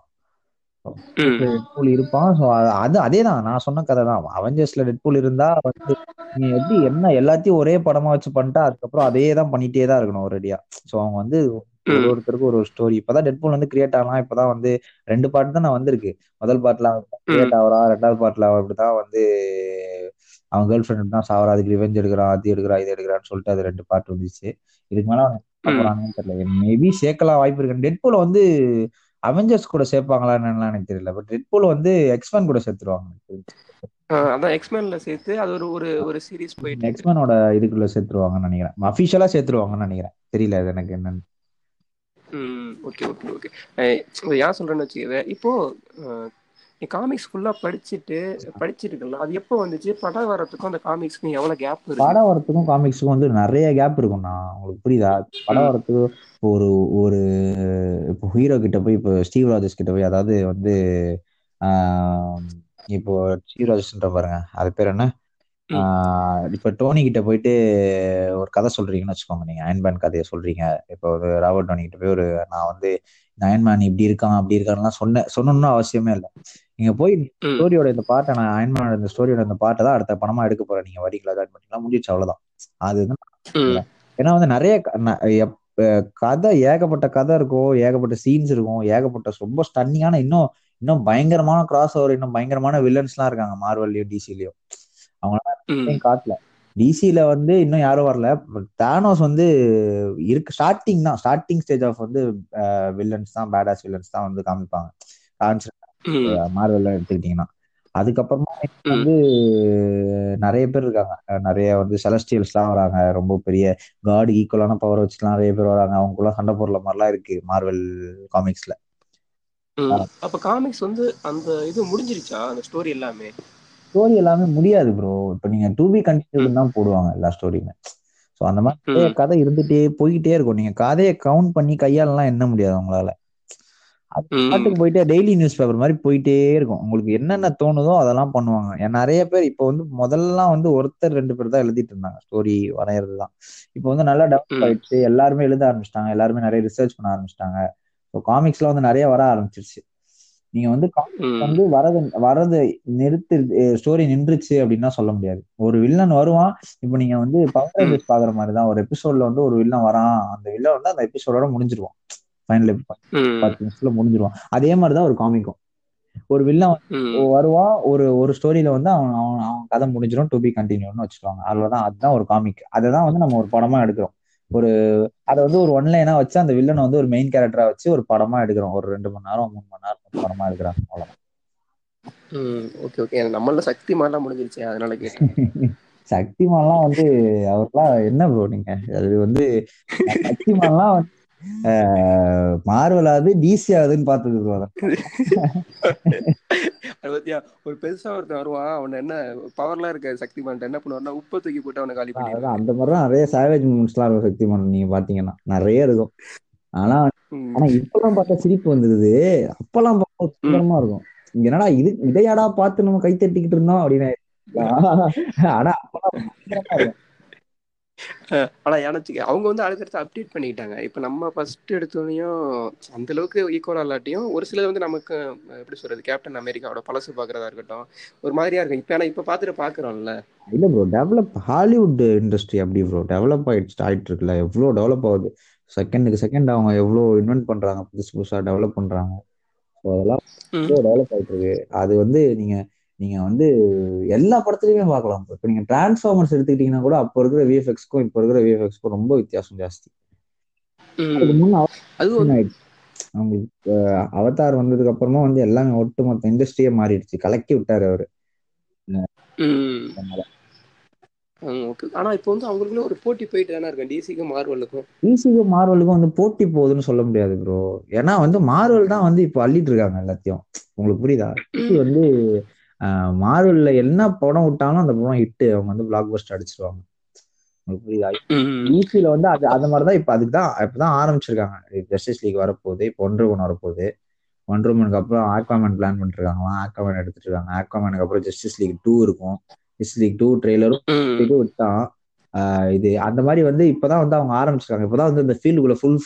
டெட்பூல் இருப்பான். ஸோ அது அதே தான் நான் சொன்ன கதை தான் அவெஞ்சர்ஸ்ல டெட்பூல் இருந்தா வந்து நீ எப்படி என்ன எல்லாத்தையும் ஒரே படமா வச்சு பண்ணிட்டா அதுக்கப்புறம் அதே தான் பண்ணிட்டே தான் இருக்கணும் ஒரேடியா ஸோ அவங்க வந்து ஒரு ம் ஒருத்தருக்கும் ஒரு ஸ்டோரி இப்பதான் டெட்பூல் வந்து கிரியேட் ஆகலாம். இப்பதான் வந்து ரெண்டு பார்ட் தான் வந்திருக்கு. முதல் ம். கிரியேட் ஆகுறா ரெண்டாவது பார்ட்ல அவன் இப்படிதான் வந்து அவன் கேர்ள் ஃப்ரெண்ட் தான் சாவரா அதுக்கு ரிவெஞ்ச் எடுக்கிறான் அது எடுக்கிறான் இது எடுக்கிறான்னு சொல்லிட்டு அது ரெண்டு பார்ட் வந்துச்சு. இதுக்கு மேல போறான்னு தெரியல. மேபி சேர்க்கலாம் வாய்ப்பு இருக்கு. டெட்பூல வந்து அவெஞ்சர்ஸ் கூட சேர்ப்பாங்களான்னு எனக்கு தெரியல. பட் டெட்பூல வந்து எக்ஸ்பேன் கூட சேர்த்துருவாங்க. அதான் எக்ஸ்மேன்ல சேர்த்து அது ஒரு ஒரு ஒரு சீரிஸ் போயிட்டு எக்ஸ்மேனோட இதுக்குள்ள சேர்த்துருவாங்கன்னு நினைக்கிறேன். அஃபிஷியலா சேர்த்துருவாங்கன்னு நினைக்கிறேன். தெரியல அது எனக்கு என்னன்னு. Okay okay okay. ஏன் சொல்றேன்னு வச்சுக்கவே இப்போ நீ காமிக்ஸ் ஃபுல்லா படிச்சுட்டு படிச்சிருக்கல அது எப்போ வந்துச்சு? படம் வரதுக்கும் அந்த காமிக்ஸ்க்கும் எவ்வளவு கேப் இருக்கு? படம் வரத்துக்கும் காமிக்ஸுக்கும் வந்து நிறைய கேப் இருக்கும்ண்ணா. உங்களுக்கு புரியுதா? படம். வரத்துக்கு ஒரு ஒரு இப்போ ஹீரோ கிட்ட போய் இப்போ ஸ்டீவ் ராஜஸ் கிட்ட போய் அதாவது வந்து இப்போ ஸ்டீவ் ராஜஸ்ன்ற பாருங்க அது பேர் என்ன? இப்போ டோனி கிட்ட போயிட்டு ஒரு கதை சொல்றீங்கன்னு வச்சுக்கோங்க நீங்க அயன்மேன் கதையை சொல்றீங்க. இப்போ ஒரு ராபர்ட் டோனி கிட்ட போய் ஒரு நான் வந்து இந்த அயன்மேன் இப்படி இருக்கான் அப்படி இருக்கான்லாம் சொன்ன சொல்லணும்னு அவசியமே இல்லை. நீங்க போய். ஸ்டோரியோட இந்த பாட்டை நான் அயன்மேனோட இந்த ஸ்டோரியோட இந்த பாட்டை தான் அடுத்த படமா எடுக்க போறேன் நீங்க வரீங்களா ஜாயின் பண்ணிக்கலாம் முடிச்சு அவ்வளவுதான் அதுதான் ம். ஏன்னா வந்து நிறைய கதை ஏகப்பட்ட கதை இருக்கும் ஏகப்பட்ட சீன்ஸ் இருக்கும் ஏகப்பட்ட ரொம்ப ஸ்டன்னிங்கான இன்னும் இன்னும் பயங்கரமான கிராஸ் ஓவர் இன்னும் பயங்கரமான வில்லன்ஸ்லாம் இருக்காங்க மார்வல்லையும் டிசிலையும் அவங்க. காட்டல டிசில வந்து இன்னும் யாரும் வரல தானோஸ் வந்து இருக்கு ஸ்டார்டிங் தான் ஸ்டார்டிங் ஸ்டேஜ் ஆஃப் வந்து வில்லன்ஸ் தான் பேடாஸ் வில்லன்ஸ் தான் வந்து காமிப்பாங்க. மார்வெல்லாம் எடுத்துக்கிட்டீங்கன்னா. அதுக்கப்புறமா. வந்து நிறைய பேர் இருக்காங்க. நிறைய வந்து செலஸ்டியல்ஸ்லாம் வராங்க. ரொம்ப பெரிய காட் ஈக்குவலான பவர் வச்சுலாம் நிறைய பேர் வராங்க. அவங்களுக்குள்ள சண்டை போடுற மாதிரிலாம் இருக்கு மார்வெல் காமிக்ஸ்ல. அப்ப காமிக்ஸ் வந்து அந்த இது முடிஞ்சிருச்சா? அந்த ஸ்டோரி எல்லாமே? ஸ்டோரி எல்லாமே முடியாது ப்ரோ இப்போ நீங்க டூ பி கண்டினியூ தான் போடுவாங்க எல்லா ஸ்டோரியுமே ஸோ அந்த மாதிரி. கதை இருந்துட்டே போய்கிட்டே இருக்கும். நீங்க கதையை கவுண்ட் பண்ணி கையாலலாம் எண்ண முடியாது உங்களால. பாட்டுக்கு போயிட்டே டெய்லி நியூஸ் பேப்பர் மாதிரி போயிட்டே இருக்கும். உங்களுக்கு என்னென்ன தோணுதோ அதெல்லாம் பண்ணுவாங்க. நிறைய பேர் இப்போ வந்து முதல்லாம் வந்து ஒருத்தர் ரெண்டு பேர் தான் எழுதிட்டு இருந்தாங்க. ஸ்டோரி வரைகிறது தான் இப்போ வந்து நல்லா டெவலப். ஆயிடுச்சு. எல்லாருமே எழுத ஆரம்பிச்சிட்டாங்க. எல்லாருமே நிறைய ரிசர்ச் பண்ண ஆரம்பிச்சிட்டாங்க. ஸோ காமிக்ஸ்ல வந்து நிறைய வர ஆரம்பிச்சிருச்சு. நீங்க வந்து ம். வந்து வரது வரது நிறுத்து ஸ்டோரி நின்றுச்சு அப்படின்னா சொல்ல முடியாது. ஒரு வில்லன் வருவான். இப்போ நீங்க வந்து பவர் பாக்குற மாதிரி தான். ஒரு எபிசோட்ல வந்து ஒரு வில்லன் வரான். அந்த வில்லன் வந்து அந்த எபிசோடோட முடிஞ்சிருவான். ஃபைனல். பத்து நிமிஷத்துல முடிஞ்சிருவான். அதே மாதிரிதான் ஒரு காமிக்கும். ஒரு வில்லன் ம். வருவான் ஒரு ஒரு ஸ்டோரியில வந்து அவன் அவன் அவன் கதை முடிஞ்சிடும் டு பி கண்டினியூன்னு வச்சுருவாங்க அவ்வளவுதான் அதுதான் ஒரு காமிக் அதை தான் வந்து நம்ம ஒரு படமா எடுக்கிறோம். ஒரு அதை வந்து ஒரு ஒன்லைனா வச்சு அந்த வில்லனை வந்து ஒரு மெயின் கேரக்டரா வச்சு ஒரு படமா எடுக்கிறோம். ஒரு ரெண்டு மணி நேரம் மூணு மணி நேரம் படமா எடுக்கிறாங்க. அவ்வளவுதான். ம். ஓகே ஓகே நம்மள சக்தி மாதிரிலாம் முடிஞ்சிருச்சு அதனால கேட்டேன். சக்திமான்லாம் வந்து அவர்லாம் என்ன ப்ரோ நீங்க? அது வந்து சக்திமான்லாம் வந்து ஆஹ், மார்வல் ஆகுது டிசி ஆகுதுன்னு அது பத்தியா ஒரு பெருசா ஒருத்தன் வருவான் அவன் என்ன பவர்லாம் இருக்க சக்தி பண்ணிட்டு என்ன பண்ணுவான்னா உப்பை தூக்கி போட்டு அவனை காலி பண்ணிடுவான் அந்த மாதிரிலாம் நிறைய சேவேஜ் மூமெண்ட்ஸ்லாம் இருக்கும் சக்திமான் நீங்க பாத்தீங்கன்னா நிறைய இருக்கும். ஆனா. ஆனா இப்பெல்லாம் பார்த்தா சிரிப்பு வந்துருது. அப்பெல்லாம் பார்த்தா சுந்தரமா இருக்கும். இங்க என்னடா இது இதையாடா பார்த்து நம்ம கை தட்டிக்கிட்டு இருந்தோம் அப்படின்னு ஆனா அப்பெல்லாம் இருக்கும். ஆனா எனக்கு அவங்க வந்து அடுத்தடுத்து அப்டேட் பண்ணிக்கிட்டாங்க. இப்ப நம்ம ஃபர்ஸ்ட் எடுத்தோடனையும் அந்த அளவுக்கு ஈக்குவலா இல்லாட்டியும் ஒரு சிலது வந்து நமக்கு எப்படி சொல்றது கேப்டன் அமெரிக்காவோட பழசு பாக்குறதா இருக்கட்டும் ஒரு மாதிரியா இருக்கும். இப்ப ஆனா இப்ப பாத்துட்டு பாக்குறோம்ல. இல்ல ப்ரோ டெவலப் ஹாலிவுட் இண்டஸ்ட்ரி அப்படி ப்ரோ டெவலப் ஆயிடுச்சு ஆயிட்டு இருக்குல்ல. எவ்வளவு டெவலப் ஆகுது. செகண்டுக்கு செகண்ட் அவங்க எவ்வளவு இன்வென்ட் பண்றாங்க புதுசு புதுசா டெவலப் பண்றாங்க. ஸோ அதெல்லாம். எவ்வளோ டெவலப் ஆயிட்டு இருக்கு. அது வந்து நீங்க நீங்க வந்து எல்லா படத்துலயுமே பார்க்கலாம் இப்போ நீங்க டிரான்ஸ்ஃபார்மர்ஸ் எடுத்துக்கிட்டீங்கன்னா கூட அப்போ இருக்கிற விஎஃப்எக்ஸ்க்கும் இப்போ இருக்கிற விஎஃப்எக்ஸ்க்கும் ரொம்ப வித்தியாசம் ஜாஸ்தி. அவங்களுக்கு அவதார் வந்ததுக்கு அப்புறமா வந்து எல்லாமே ஒட்டுமொத்த இண்டஸ்ட்ரியே மாறிடுச்சு. கலக்கி விட்டாரு அவரு. ஆனா இப்போ வந்து அவங்களுக்குள்ள ஒரு போட்டி போயிட்டு தானே இருக்கும் டிசிக்கும் மார்வலுக்கும் டிசிக்கும் மார்வலுக்கும் வந்து போட்டி போகுதுன்னு சொல்ல முடியாது ப்ரோ ஏன்னா வந்து மார்வல் தான் வந்து இப்போ அள்ளிட்டு இருக்காங்க எல்லாத்தையும். உங்களுக்கு புரியுதா? வந்து மார்வல்ல என்ன படம் விட்டாலும் அந்த படம் ஹிட் அவங்க வந்து பிளாக் பஸ்டர் அடிச்சிருவாங்க புரியுதா? ம். டிசில வந்து அது அந்த மாதிரி தான் இப்போ அதுக்கு தான் இப்பதான் ஆரம்பிச்சிருக்காங்க. ஜஸ்டிஸ் லீக் வரப்போகுது இப்போ ஒன்றரை ஒன் வரப்போகுது. ஒன்றரை மணிக்கு அப்புறம் ஆக்வாமேன் பிளான் பண்ணிருக்காங்களாம். ஆக்வாமேன் எடுத்துட்டு இருக்காங்க. ஆக்வாமேனுக்கு அப்புறம் ஜஸ்டிஸ் லீக் டூ இருக்கும். ஜஸ்டிஸ் லீக் டூ ட்ரெய்லரும் விட்டான். இது அந்த மாதிரி வந்து இப்பதான் வந்து அவங்க ஆரம்பிச்சிருக்காங்க. இப்பதான் வந்து இந்த ஃபீல்டுக்குள்ள ஃபுல்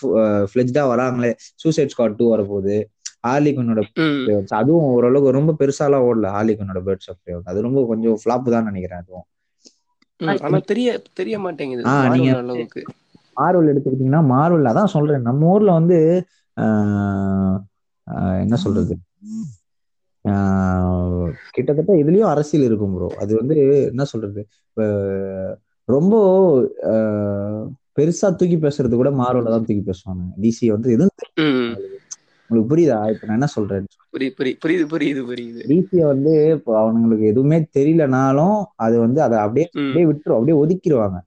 ஃபிளெஜ்டா வராங்களே. சூசைட் ஸ்குவாட் டூ வரப்போகுது. ஹார்லிகுனோட ம். அதுவும் ஓரளவுக்கு ரொம்ப பெருசாலாம் ஓடல ஹார்லிகுனோட பேர்ட்ஸ் ஆஃப் அது ரொம்ப கொஞ்சம் ஃபிளாப் தான் நினைக்கிறேன் அதுவும். ஆனா தெரிய தெரிய மாட்டேங்குது. நீங்க மார்வல் அளவுக்கு. மார்வல் எடுத்துக்கிட்டீங்கன்னா மார்வல் அதான் சொல்றேன். நம்ம ஊர்ல வந்து ஆஹ் ஆஹ் என்ன சொல்றது? ஆஹ் கிட்டத்தட்ட இதுலயும் அரசியல் இருக்கும் ப்ரோ அது வந்து என்ன சொல்றது? ரொம்ப ஆஹ் பெருசா தூக்கி பேசுறது கூட மார்வல தான் தூக்கி பேசுவாங்க. டிசி வந்து எதுவும். உங்களுக்கு புரியுதா? இப்ப நான் என்ன சொல்றேன் புரியுது புரியுது புரியுது. டிசிய வந்து இப்போ அவனுங்களுக்கு எதுவுமே தெரியலனாலும் அது வந்து அதை அப்படியே அப்படியே விட்டுரும் அப்படியே ஒதுக்கிடுவாங்க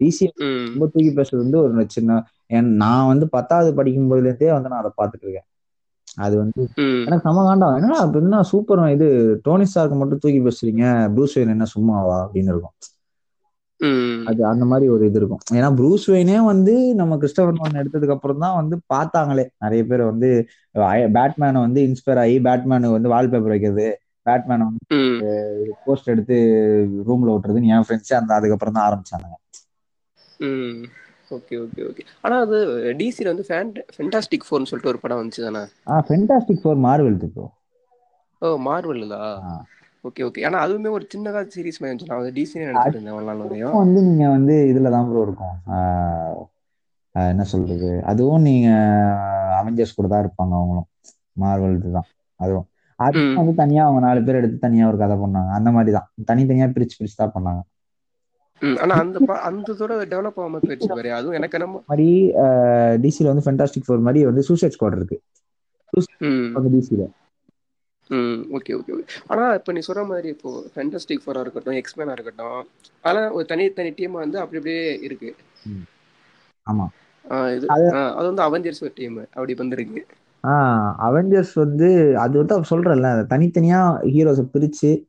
டிசி ம். ரொம்ப தூக்கி பேசுறது வந்து ஒரு சின்ன நான் வந்து பத்தாவது படிக்கும் போதுலேருந்தே வந்து நான் அதை பார்த்துட்டு இருக்கேன். அது வந்து எனக்கு செம காண்டம் என்னடா அப்ப என்ன சூப்பர் இது டோனி ஸ்டார்க்கு மட்டும் தூக்கி பேசுறீங்க ப்ரூஸ் என்ன சும்மாவா அப்படின்னு இருக்கும். அது அந்த மாதிரி ஒரு இது இருக்கும். ஏன்னா ப்ரூஸ் வெயினே வந்து நம்ம கிறிஸ்டபர் நோலன் எடுத்ததுக்கு அப்புறம் தான் வந்து பார்த்தாங்களே. நிறைய பேர் வந்து பேட்மேனை வந்து இன்ஸ்பயர் ஆகி பேட்மேனுக்கு வந்து வால்பேப்பர் வைக்கிறது பேட்மேனை வந்து போஸ்ட் எடுத்து ரூம்ல ஓட்டுறதுன்னு என் ஃப்ரெண்ட்ஸே அந்த அதுக்கப்புறம் தான் ஆரம்பிச்சாங்க ஓகே ஓகே ஓகே. ஆனா அது டிசில வந்து ஃபென்டாஸ்டிக் ஃபோர்னு சொல்லிட்டு ஒரு படம் வந்துச்சு தானே ஆ ஃபென்டாஸ்டிக் ஃபோர் மார்வெல் ப்ரோ ஓ மார்வல்லா? ஓகே ஓகே ஆனா அதுவுமே ஒரு சின்னதா சீரிஸ் மாதிரி நான் டிசி நினைச்சிட்டு இருந்தேன் வரையும். வந்து நீங்க வந்து இதுல தான் ப்ரோ இருக்கும். என்ன சொல்றது? அதுவும் நீங்க அவெஞ்சர்ஸ் கூட தான் இருப்பாங்க அவங்களும். மார்வல் இதுதான் அதுவும். அது. வந்து தனியா அவங்க நாலு பேர் எடுத்து தனியா ஒரு கதை பண்ணாங்க. அந்த மாதிரி தான். தனித்தனியா பிரிச்சு பிரிச்சு தான் பண்ணாங்க. ஆனா அந்த அந்த இதோட டெவலப் ஆகாம போயிடுச்சு பாரு. அதுவும் எனக்கு என்னமோ மாதிரி டிசில வந்து ஃபென்டாஸ்டிக் ஃபோர் மாதிரி வந்து சூசைட் ஸ்குவாட் இருக்கு. வந்து டிசில ம் ஓகே ஓகே ஓகே ஆனா இப்போ நீ சொல்ற மாதிரி இப்போ ஃபேண்டஸ்டிக் ஃபோரா இருக்கட்டும் எக்ஸ்மேனா இருக்கட்டும் அதெல்லாம் ஒரு தனி தனி டீம் வந்து அப்படி அப்படியே இருக்கு. ஆமா. ஆ, இது அது- ஆ, வந்து அவெஞ்சர்ஸ் ஒரு டீம் அப்படி வந்திருக்கு. ஆஹ் அவெஞ்சர்ஸ் வந்து அது வந்து அவ சொல்றேன்ல அதை தனித்தனியா ஹீரோஸை பிரிச்சு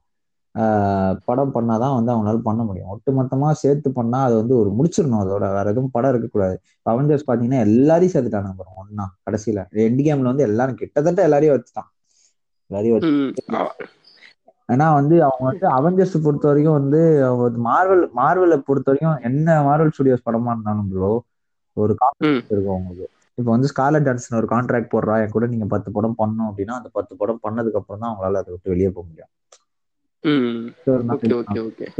ஆஹ் படம் பண்ணாதான் வந்து அவங்களால பண்ண முடியும். ஒட்டுமொத்தமா சேர்த்து பண்ணா அது வந்து ஒரு முடிச்சிடணும் அதோட வேற எதுவும் படம் இருக்கக்கூடாது. அவெஞ்சர்ஸ் பாத்தீங்கன்னா எல்லாரையும் சேர்த்துட்டானுங்க ஒன்னா கடைசியில. எண்ட் கேம்ல வந்து எல்லாரும் கிட்டத்தட்ட எல்லாரையும் வச்சுட்டான். எல்லாரையும் வச்சு ஏன்னா வந்து அவங்க வந்து அவெஞ்சர்ஸ் பொறுத்த வரைக்கும் வந்து மார்வல் மார்வலை பொறுத்த வரைக்கும் என்ன மார்வல் ஸ்டுடியோஸ் படமா இருந்தாலும் ப்ரோ ஒரு கான்ட்ராக்ட் இருக்கும் அவங்களுக்கு. இப்போ வந்து ஸ்காலர் டான்சன் ஒரு கான்ட்ராக்ட் போடுறா என் கூட நீங்க பத்து படம் பண்ணணும் அப்படின்னா அந்த பத்து படம் பண்ணதுக்கு அப்புறம் தான் அவங்களால அதை விட்டு வெளியே போக முடியும்.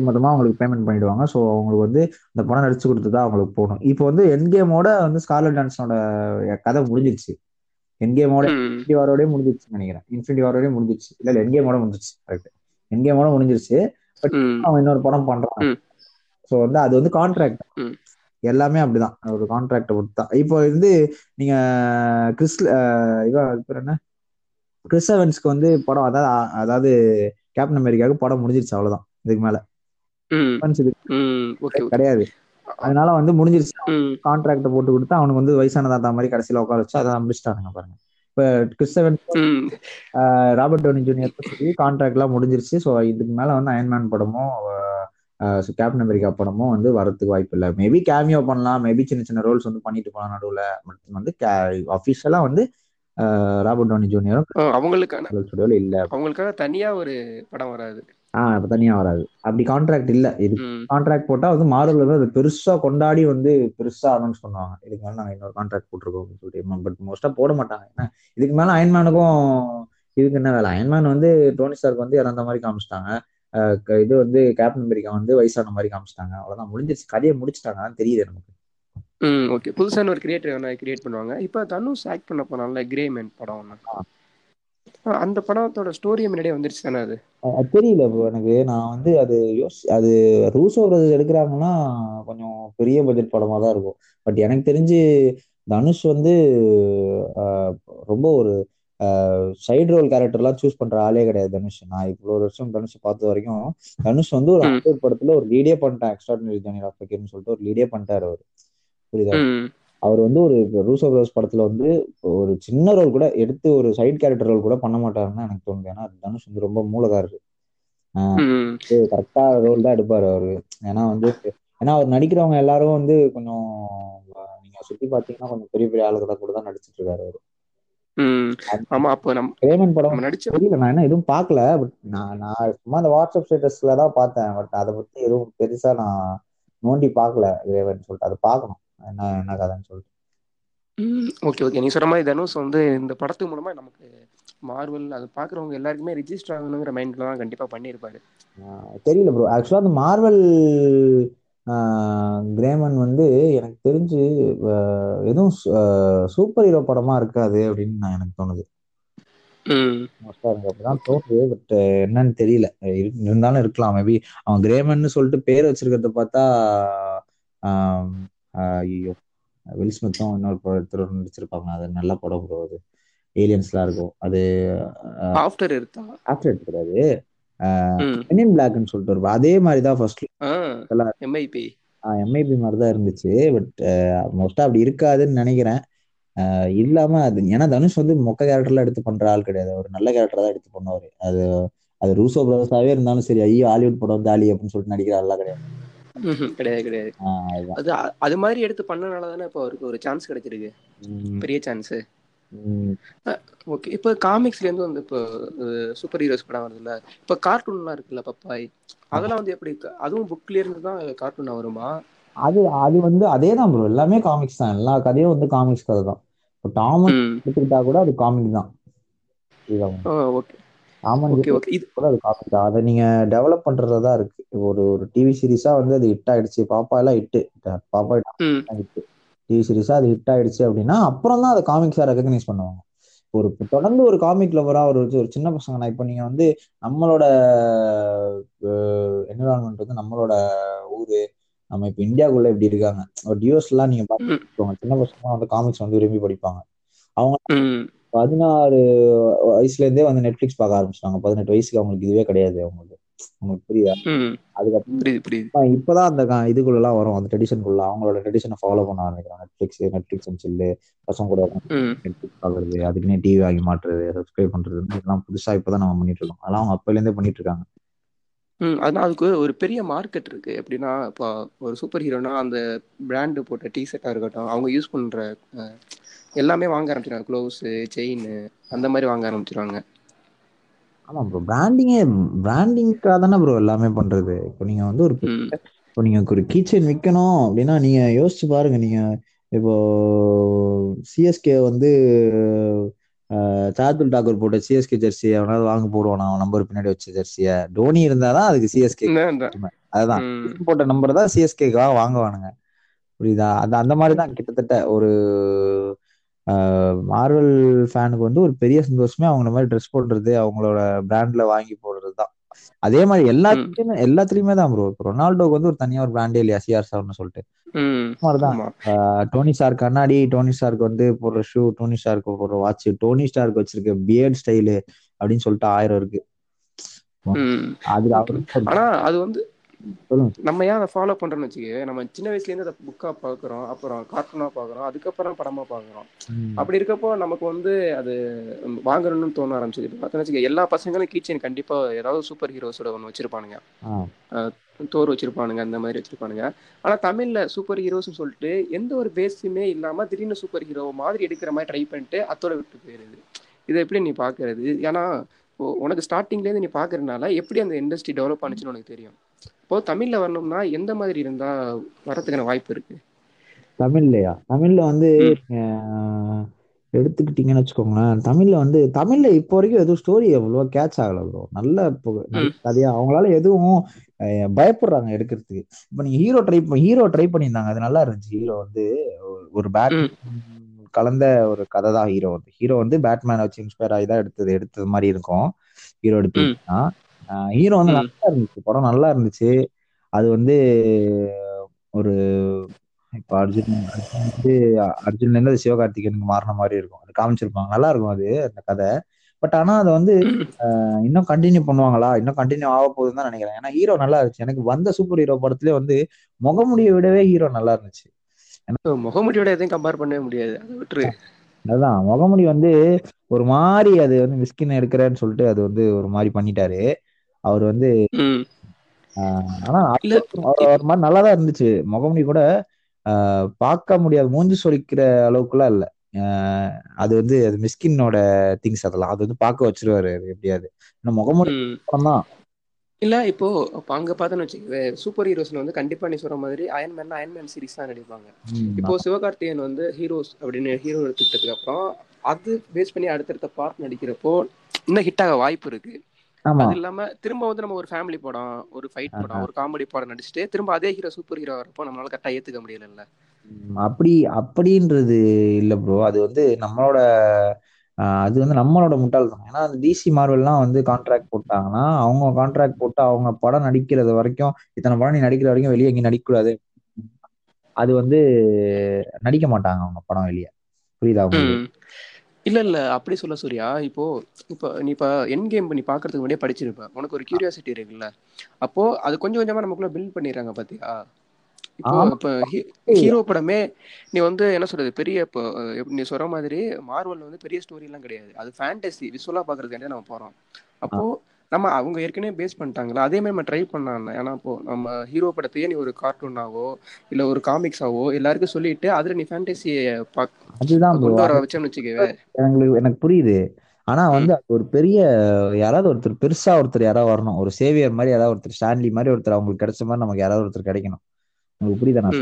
மொத்தமா அவங்களுக்கு பேமெண்ட் பண்ணிடுவாங்க. ஸோ அவங்களுக்கு வந்து இந்த படம் நடிச்சு கொடுத்து தான் அவங்களுக்கு போகணும். இப்போ வந்து என் கேமோட வந்து ஸ்காலர் டான்ஸனோட கதை முடிஞ்சிருச்சு. என் கேமோட ம். இன்ஃபினிட்டி வாரோடய முடிஞ்சிருச்சுன்னு நினைக்கிறேன். இன்ஃபினிட்டி வாரோடய முடிஞ்சிருச்சு. இல்ல இல்ல என் கேமோட முடிஞ்சிருச்சு கரெக்ட் என் கேமோட முடிஞ்சிருச்சு ம். அவன் இன்னொரு படம் பண்றான். ஸோ வந்து அது வந்து கான்ட்ராக்ட். எல்லாமே அப்படிதான். ஒரு கான்ட்ராக்டை பொறுத்து தான் இப்போ வந்து நீங்க கிறிஸ் இவன் என்ன? கிறிஸ் எவன்ஸ்க்கு வந்து படம் அதாவது அதாவது கேப்டன் அமெரிக்காவுக்கு படம் முடிஞ்சிருச்சு அவ்வளவுதான். இதுக்கு மேல. கிடையாது. அதனால வந்து முடிஞ்சிருச்சு. கான்ட்ராக்டை போட்டு கொடுத்து அவனுக்கு வந்து வயசான தாத்தா மாதிரி கடைசியில உட்கார வச்சு அதை முடிச்சிட்டானுங்க பாருங்க. இப்ப கிறிஸ் எவன்ஸ் ம் ராபர்ட் டோனி ஜூனியர் சொல்லி கான்ட்ராக்ட் எல்லாம் முடிஞ்சிருச்சு. ஸோ இதுக்கு மேல வந்து அயன்மேன் படமோ கேப்டன் அமெரிக்கா படமோ வந்து வரதுக்கு வாய்ப்பு இல்லை. மேபி கேமியோ பண்ணலாம். மேபி சின்ன சின்ன ரோல்ஸ் வந்து பண்ணிட்டு போகலாம் நடுவில். வந்து அஃபிஷியலா வந்து ராபர்ட் டோனி ஜூனியரும் அவங்களுக்கான இல்ல. அவங்களுக்காக தனியா ஒரு படம் வராது. ஆஹ் இப்ப தனியா வராது. அப்படி கான்ட்ராக்ட் இல்ல. இது கான்ட்ராக்ட் போட்டா வந்து மார்வல் வந்து அது பெருசா கொண்டாடி வந்து பெருசா அனௌன்ஸ் பண்ணுவாங்க. இதுக்கு மேல நாங்க இன்னொரு கான்ட்ராக்ட் போட்டிருக்கோம் அப்படின்னு சொல்லிட்டு பட் மோஸ்டா போட மாட்டாங்க. ஏன்னா இதுக்கு மேல அயன்மேனுக்கும் இதுக்கு என்ன வேலை? அயன்மேன் வந்து டோனி ஸ்டார்க் வந்து இறந்த மாதிரி காமிச்சிட்டாங்க. இது வந்து கேப்டன் அமெரிக்கா வந்து வயசான மாதிரி காமிச்சிட்டாங்க. அவ்வளவுதான். முடிஞ்சிருச்சு. கதையை முடிச்சிட்டாங்க. தெரியுது நமக்கு ம் ஓகே புதுசான ஒரு கிரியேட்டர் கிரியேட் பண்ணுவாங்க. இப்போ தனுஷ் ஆக்ட் பண்ண போனால கிரே மேன் படம் ஒன்று. அந்த படத்தோட ஸ்டோரி முன்னாடியே வந்துருச்சு தானே அது? தெரியல bro எனக்கு. நான் வந்து அது யோசி அது ரூசோ பிரதர்ஸ் எடுக்கிறாங்கன்னா கொஞ்சம் பெரிய பட்ஜெட் படமா தான் இருக்கும். பட் எனக்கு தெரிஞ்சு தனுஷ் வந்து ரொம்ப ஒரு சைடு ரோல் கேரக்டர்லாம் சூஸ் பண்ற ஆளே கிடையாது தனுஷ். நான் இவ்வளோ வருஷம் தனுஷ் பார்த்த வரைக்கும் தனுஷ் வந்து ஒரு. ஹாலிவுட் படத்துல ஒரு லீடே பண்ணிட்டேன். எக்ஸ்ட்ராடினரி ஃபக்கீர்னு சொல்லிட்டு ஒரு லீடே பண்ணிட்டாரு அவர். புரியுதா? அவர் வந்து ஒரு ரூசோ பிரதர்ஸ் படத்துல வந்து ஒரு சின்ன ரோல் கூட எடுத்து ஒரு சைடு கேரக்டர் ரோல் கூட பண்ண மாட்டாருன்னு எனக்கு தோணுது. ஏன்னா தனுஷ் வந்து ரொம்ப மூலகாரரு கரெக்டா ரோல் தான் எடுப்பாரு அவரு. ஏன்னா வந்து ஏன்னா அவர் நடிக்கிறவங்க எல்லாரும் வந்து கொஞ்சம் நீங்க சுத்தி பாத்தீங்கன்னா கொஞ்சம் பெரிய பெரிய ஆளுகளை கூட தான் நடிச்சிட்டு இருக்காரு அவரு. ஆமா அப்போ நம்ம ரேமன் படம் நடிச்ச தெரியல. நான் என்ன எதுவும் பார்க்கல பட் நான் நான் சும்மா அந்த வாட்ஸ்அப் ஸ்டேட்டஸ்ல தான் பார்த்தேன். பட் அதை பத்தி எதுவும் பெருசா நான் நோண்டி பார்க்கல ரேவன் சொல்லிட்டு அதை பார்க்கணும் என்ன என்ன கதைன்னு சொல்லிட்டு. ஓகே ஓகே நீ சொல்ற மாதிரி தனுஷ் வந்து இந்த படத்து மூலமா நமக்கு மார்வல் அது பாக்குறவங்க எல்லாருக்குமே ரிஜிஸ்டர் ஆகணுங்கிற மைண்ட்ல தான் கண்டிப்பா பண்ணியிருப்பாரு. ஆஹ் தெரியல ப்ரோ ஆக்சுவலா அந்த மார்வல் கிரேமன் வந்து எனக்கு தெரிஞ்சு எதுவும் சூப்பர் ஹீரோ படமா இருக்காது அப்படின்னு நான் எனக்கு தோணுது. அப்படிதான் தோணுது பட் என்னன்னு தெரியல. இரு- இருந்தாலும் இருக்கலாம். மேபி அவன் கிரேமன்னு சொல்லிட்டு பேர் வச்சிருக்கிறத பார்த்தா ஐயோ. வில் ஸ்மித்தும் இன்னொரு படத்துல நடிச்சிருப்பாங்க அது நல்ல படம் ப்ரோ அது. ஏலியன்ஸ்லாம் இருக்கும். அது ஆஃப்டர் எடுத்தா? ஆஃப்டர் எடுத்துக்கிறாரு ம். மெனின் பிளாக்னு சொல்லிட்டு வரும் அதே மாதிரி தான் ஃபர்ஸ்ட் எம்ஐபி எம்ஐபி மாதிரி தான் இருந்துச்சு. பட் மோஸ்டா அப்படி இருக்காதுன்னு நினைக்கிறேன். இல்லாம அது ஏன்னா தனுஷ் வந்து மொக்க கேரக்டர்லாம் எடுத்து பண்ற ஆள் கிடையாது. ஒரு நல்ல கேரக்டர் தான் எடுத்து பண்ணுவாரு. அது அது ரூசோ பிரதர்ஸாவே இருந்தாலும் சரி ஐயோ ஹாலிவுட் படம் தாலி அப்படின்னு சொல்லிட்டு நடிக்கிற ஆள்லாம் கிடையாது. கிடையாது கிடையாது. அது அது மாதிரி எடுத்து பண்ணனால தானே இப்போ அவருக்கு ஒரு சான்ஸ் கிடைச்சிருக்கு. பெரிய சான்ஸ் ஓகே. இப்போ காமிக்ஸ்ல இருந்து வந்து இப்போ சூப்பர் ஹீரோஸ் படம் வருதுல்ல. இப்போ கார்ட்டூன்லாம் இருக்குல்ல பப்பாய். அதெல்லாம் வந்து எப்படி அதுவும் புக்ல இருந்து தான் கார்ட்டூனா வருமா? அது அது வந்து அதே தான் ப்ரோ எல்லாமே காமிக்ஸ் தான். எல்லா கதையும் வந்து காமிக்ஸ் கதை தான் இப்போ டாமன் எடுத்துக்கிட்டா கூட அது காமிக் தான். ஓகே. Okay okay. இது கூட அது தான் அதை நீங்க டெவலப் பண்றதா தான் இருக்கு ஒரு ஒரு டிவி சீரிஸா வந்து அது ஹிட் ஆயிடுச்சு. பாப்பா எல்லாம் ஹிட் பாப்பா ம். ஹிட் டிவி சீரிஸா அது ஹிட் ஆயிடுச்சு அப்படின்னா அப்புறம் தான் அதை காமிக்ஸா ரெகக்னைஸ் பண்ணுவாங்க. ஒரு தொடர்ந்து ஒரு காமிக் லவரா ஒரு ஒரு சின்ன பசங்க நான் இப்போ நீங்க வந்து நம்மளோட என்விரான்மெண்ட் வந்து நம்மளோட ஊரு நம்ம இப்ப இந்தியாக்குள்ள இப்படி இருக்காங்க. ஒரு டியூஸ் எல்லாம் நீங்க ம். பார்த்துக்கோங்க சின்ன பசங்க வந்து காமிக்ஸ் வந்து விரும்பி படிப்பாங்க. அவங்க பதினாறு வயசுல இருந்தே வந்து நெட்ஃபிளிக்ஸ் பார்க்க ஆரம்பிச்சிட்டாங்க. பதினெட்டு வயசுக்கு அவங்களுக்கு இதுவே கிடையாது அவங்களுக்கு. உங்களுக்கு புரியுதா? அதுக்கப்புறம் இப்பதான் அந்த க- இதுக்குள்ளலாம் வரும். அந்த ட்ரெடிஷனுக்குள்ள அவங்களோட ட்ரெடிஷனை ஃபாலோ பண்ண ஆரம்பிக்கிறாங்க. நெட்ஃபிளிக்ஸ் நெட்ஃபிளிக்ஸ் சில்லு பசங்க கூட நெட்ஃபிளிக்ஸ் பார்க்கறது அதுக்குன்னே டிவி வாங்கி மாட்டுறது சப்ஸ்கிரைப் பண்றது இதெல்லாம் புதுசா இப்பதான் நம்ம பண்ணிட்டு இருக்கோம். அதெல்லாம் அவங்க அப்பையில இருந்தே பண்ணிட்டு இருக்காங்க. ம் அதனால அதுக்கு ஒரு பெரிய மார்க்கெட் இருக்கு. எப்படின்னா இப்போ ஒரு சூப்பர் ஹீரோனா அந்த பிராண்டு போட்ட டிஷர்ட்டாக இருக்கட்டும் அவங்க யூஸ் பண்ற அஹ், எல்லாமே வாங்க ஆரம்பிச்சிருவாங்க. க்ளோவ்ஸு செயின் அந்த மாதிரி வாங்க ஆரம்பிச்சிருவாங்க. ஆமா ப்ரோ பிராண்டிங்கே பிராண்டிங்காக தானே ப்ரோ எல்லாமே பண்றது. இப்போ நீங்க வந்து ஒரு இப்போ நீங்க ஒரு கீச்சைன் விற்கணும் அப்படின்னா நீங்க யோசிச்சு பாருங்க. நீங்க இப்போ சிஎஸ்கே வந்து சார்துல் டாக்கூர் போட்ட சிஎஸ்கே ஜெர்சி அவனால வாங்க போடுவான்? அவன் நம்பர் பின்னாடி வச்ச ஜெர்சிய டோனி இருந்தாதான் அதுக்கு சிஎஸ்கே. அதுதான். போட்ட நம்பர் தான் சிஎஸ்கேக்காக வாங்குவானுங்க. புரியுதா? அது அந்த மாதிரி தான் கிட்டத்தட்ட ஒரு மார்வல் ஃபேனுக்கு வந்து ஒரு பெரிய சந்தோஷமே அவங்கள மாதிரி ட்ரெஸ் போடுறது அவங்களோட பிராண்ட்ல வாங்கி போடுறது. அதே மாதிரி எல்லாத்துலயுமே எல்லாத்துலயுமே தான் ப்ரோ ரொனால்டோக்கு வந்து ஒரு தனியா ஒரு பிராண்டே இல்லையா சிஆர் சார்னு சொல்லிட்டு. மாதிரிதான் டோனி ஸ்டார் கண்ணாடி டோனி ஸ்டார்க்கு வந்து போடுற ஷூ டோனி ஸ்டார்க்கு போடுற வாட்ச் டோனி ஸ்டார்க்கு வச்சிருக்க பியர்ட் ஸ்டைலு அப்படின்னு சொல்லிட்டு ஆயிரம் இருக்கு. அது ஆனா அது வந்து நம்ம ஏன் அதை ஃபாலோ பண்றோம்னு வச்சுக்க நம்ம சின்ன வயசுல இருந்து அதை புக்கா பாக்குறோம் அப்புறம் கார்ட்டூனா பாக்குறோம் அதுக்கப்புறம் படமா பாக்குறோம். அப்படி இருக்கப்போ நமக்கு வந்து அது வாங்கணும்னு தோண ஆரம்பிச்சது. இப்போ பார்த்தோன்னு வச்சுக்க எல்லா பசங்களும் கீச்சன் கண்டிப்பா ஏதாவது சூப்பர் ஹீரோஸோட ஒன்று வச்சிருப்பானுங்க. தோர் வச்சிருப்பானுங்க அந்த மாதிரி வச்சிருப்பானுங்க. ஆனா தமிழ்ல சூப்பர் ஹீரோஸ்னு சொல்லிட்டு எந்த ஒரு பேஸுமே இல்லாம திடீர்னு சூப்பர் ஹீரோ மாதிரி எடுக்கிற மாதிரி ட்ரை பண்ணிட்டு அத்தோட விட்டு போயிருது இதை எப்படி நீ பாக்குறது? ஏன்னா உனக்கு ஸ்டார்டிங்ல இருந்து நீ பாக்குறதுனால எப்படி அந்த இண்டஸ்ட்ரி டெவலப் ஆனிச்சுன்னு உனக்கு தெரியும். இப்போ தமிழ்ல வரணும்னா எந்த மாதிரி இருந்தா வரதுக்கான வாய்ப்பு இருக்கு? தமிழ்லையா? தமிழ்ல வந்து எடுத்துக்கிட்டீங்கன்னு வச்சுக்கோங்களேன். தமிழ்ல வந்து தமிழ்ல இப்போ வரைக்கும் எதுவும் ஸ்டோரி எவ்வளோ கேட்ச் ஆகல ப்ரோ நல்ல இப்போ கதையா. அவங்களால எதுவும் பயப்படுறாங்க எடுக்கிறதுக்கு. இப்போ நீங்க ஹீரோ ட்ரை ஹீரோ ட்ரை பண்ணியிருந்தாங்க. அது நல்லா இருந்துச்சு. ஹீரோ வந்து ஒரு பேட் கலந்த ஒரு கதை தான் ஹீரோ வந்து ஹீரோ வந்து பேட்மேனை வச்சு இன்ஸ்பயர் ஆகி தான் எடுத்தது எடுத்தது மாதிரி இருக்கும். ஹீரோ எடுத்தீங்கன்னா ஹீரோ வந்து நல்லா இருந்துச்சு. படம் நல்லா இருந்துச்சு. அது வந்து ஒரு இப்போ அர்ஜுன் வந்து அர்ஜுன்ல இருந்து அது சிவகார்த்திகேயனுக்கு மாறின மாதிரி இருக்கும். அது காமிச்சிருப்பாங்க. நல்லா இருக்கும் அது அந்த கதை. பட் ஆனா அதை வந்து இன்னும் கண்டினியூ பண்ணுவாங்களா? இன்னும் கண்டினியூ ஆக போகுதுன்னு தான் நினைக்கிறேன். ஏன்னா ஹீரோ நல்லா இருந்துச்சு. எனக்கு வந்த சூப்பர் ஹீரோ படத்துலயே வந்து முகமுடியை விடவே ஹீரோ நல்லா இருந்துச்சு. இப்போ முகமுடியோட எதையும் கம்பேர் பண்ணவே முடியாது. அதை விட்டுரு. அதுதான். முகமுடி வந்து ஒரு மாதிரி அது வந்து மிஸ்கின் எடுக்கிறேன்னு சொல்லிட்டு அது வந்து ஒரு மாதிரி பண்ணிட்டாரு. அவர் வந்து ஆனா ஒரு மாதிரி நல்லா தான் இருந்துச்சு. முகமுடி கூட ஆஹ், பார்க்க முடியாது. மூஞ்சி சொலிக்கிற அளவுக்குலாம் இல்ல. ஆஹ், அது வந்து அது மிஸ்கினோட திங்ஸ் அதெல்லாம். அது வந்து பார்க்க வச்சிருவாரு. அது எப்படியாவது ஆனா முகமுடி தான் இல்ல இப்போ அங்க பார்த்தோன்னு வச்சுக்கவே சூப்பர் ஹீரோஸ்ல வந்து கண்டிப்பா நீ சொல்ற மாதிரி அயன்மேன் அயன்மேன் சீரிஸ் தான் நடிப்பாங்க. இப்போ சிவகார்த்திகேயன் வந்து ஹீரோஸ் அப்படின்னு ஹீரோ எடுத்துக்கிட்டதுக்கு அப்புறம் அது பேஸ் பண்ணி அடுத்தடுத்த பார்ட் நடிக்கிறப்போ இன்னும் ஹிட் ஆக வாய்ப்பு இருக்கு. அது இல்லாம திரும்ப வந்து நம்ம ஒரு ஃபேமிலி படம் ஒரு ஃபைட் படம் ஒரு காமெடி படம் நடிச்சுட்டு திரும்ப அதே ஹீரோ சூப்பர் ஹீரோ வரப்போ நம்மளால கரெக்டா ஏத்துக்க முடியல ம், அப்படி அப்படின்றது இல்ல ப்ரோ அது வந்து நம்மளோட அது வந்து நம்மளோட முட்டாள்தான் ஏன்னா அந்த டிசி மார்வெல்லாம் வந்து கான்ட்ராக்ட் போட்டாங்கன்னா அவங்க கான்ட்ராக்ட் போட்டு அவங்க படம் நடிக்கிறது வரைக்கும் இத்தனை படம் நீ நடிக்கிற வரைக்கும் வெளியே எங்கேயும் நடிக்கக்கூடாது. அது வந்து நடிக்க மாட்டாங்க அவங்க படம் வெளியே. புரியுதா இல்ல இல்ல. அப்படி சொல்ல சூர்யா. இப்போ இப்போ நீ இப்போ என் கேம் நீ பாக்குறதுக்கு முன்னாடியே படிச்சிருப்ப. உனக்கு ஒரு கியூரியாசிட்டி இருக்குல்ல. அப்போ அது கொஞ்சம் கொஞ்சமா நமக்குள்ள பில்ட் பண்ணிடுறாங்க பாத்தியா? இப்போ. இப்போ ஹீரோ படமே நீ வந்து என்ன சொல்றது? பெரிய இப்போ நீ சொல்ற மாதிரி மார்வல் வந்து பெரிய ஸ்டோரி எல்லாம் கிடையாது. அது ஃபேண்டசி விசுவலா பாக்குறதுக்காண்டி நம்ம போறோம். அப்போ நம்ம அவங்க ஏற்கனவே பேஸ் பண்ணிட்டாங்களா அதே மாதிரி நம்ம ட்ரை பண்ணாங்க ஏன்னா இப்போ நம்ம ஹீரோ படத்தையே நீ ஒரு கார்ட்டூனாவோ இல்ல ஒரு காமிக்ஸாவோ எல்லாருக்கும் சொல்லிட்டு அதுல நீ ஃபேண்டசியை அதுதான் bro. கொண்டு வர வச்சோம்னு வச்சுக்கவே. எனக்கு எனக்கு புரியுது. ஆனா வந்து அது ஒரு பெரிய யாராவது ஒருத்தர் பெருசா ஒருத்தர் யாராவது வரணும். ஒரு சேவியர் மாதிரி யாராவது ஒருத்தர் ஸ்டான்லி மாதிரி ஒருத்தர் அவங்களுக்கு கிடைச்ச மாதிரி நமக்கு யாராவது ஒருத்தர் கிடைக்கணும். உங்களுக்கு புரியுதா நான்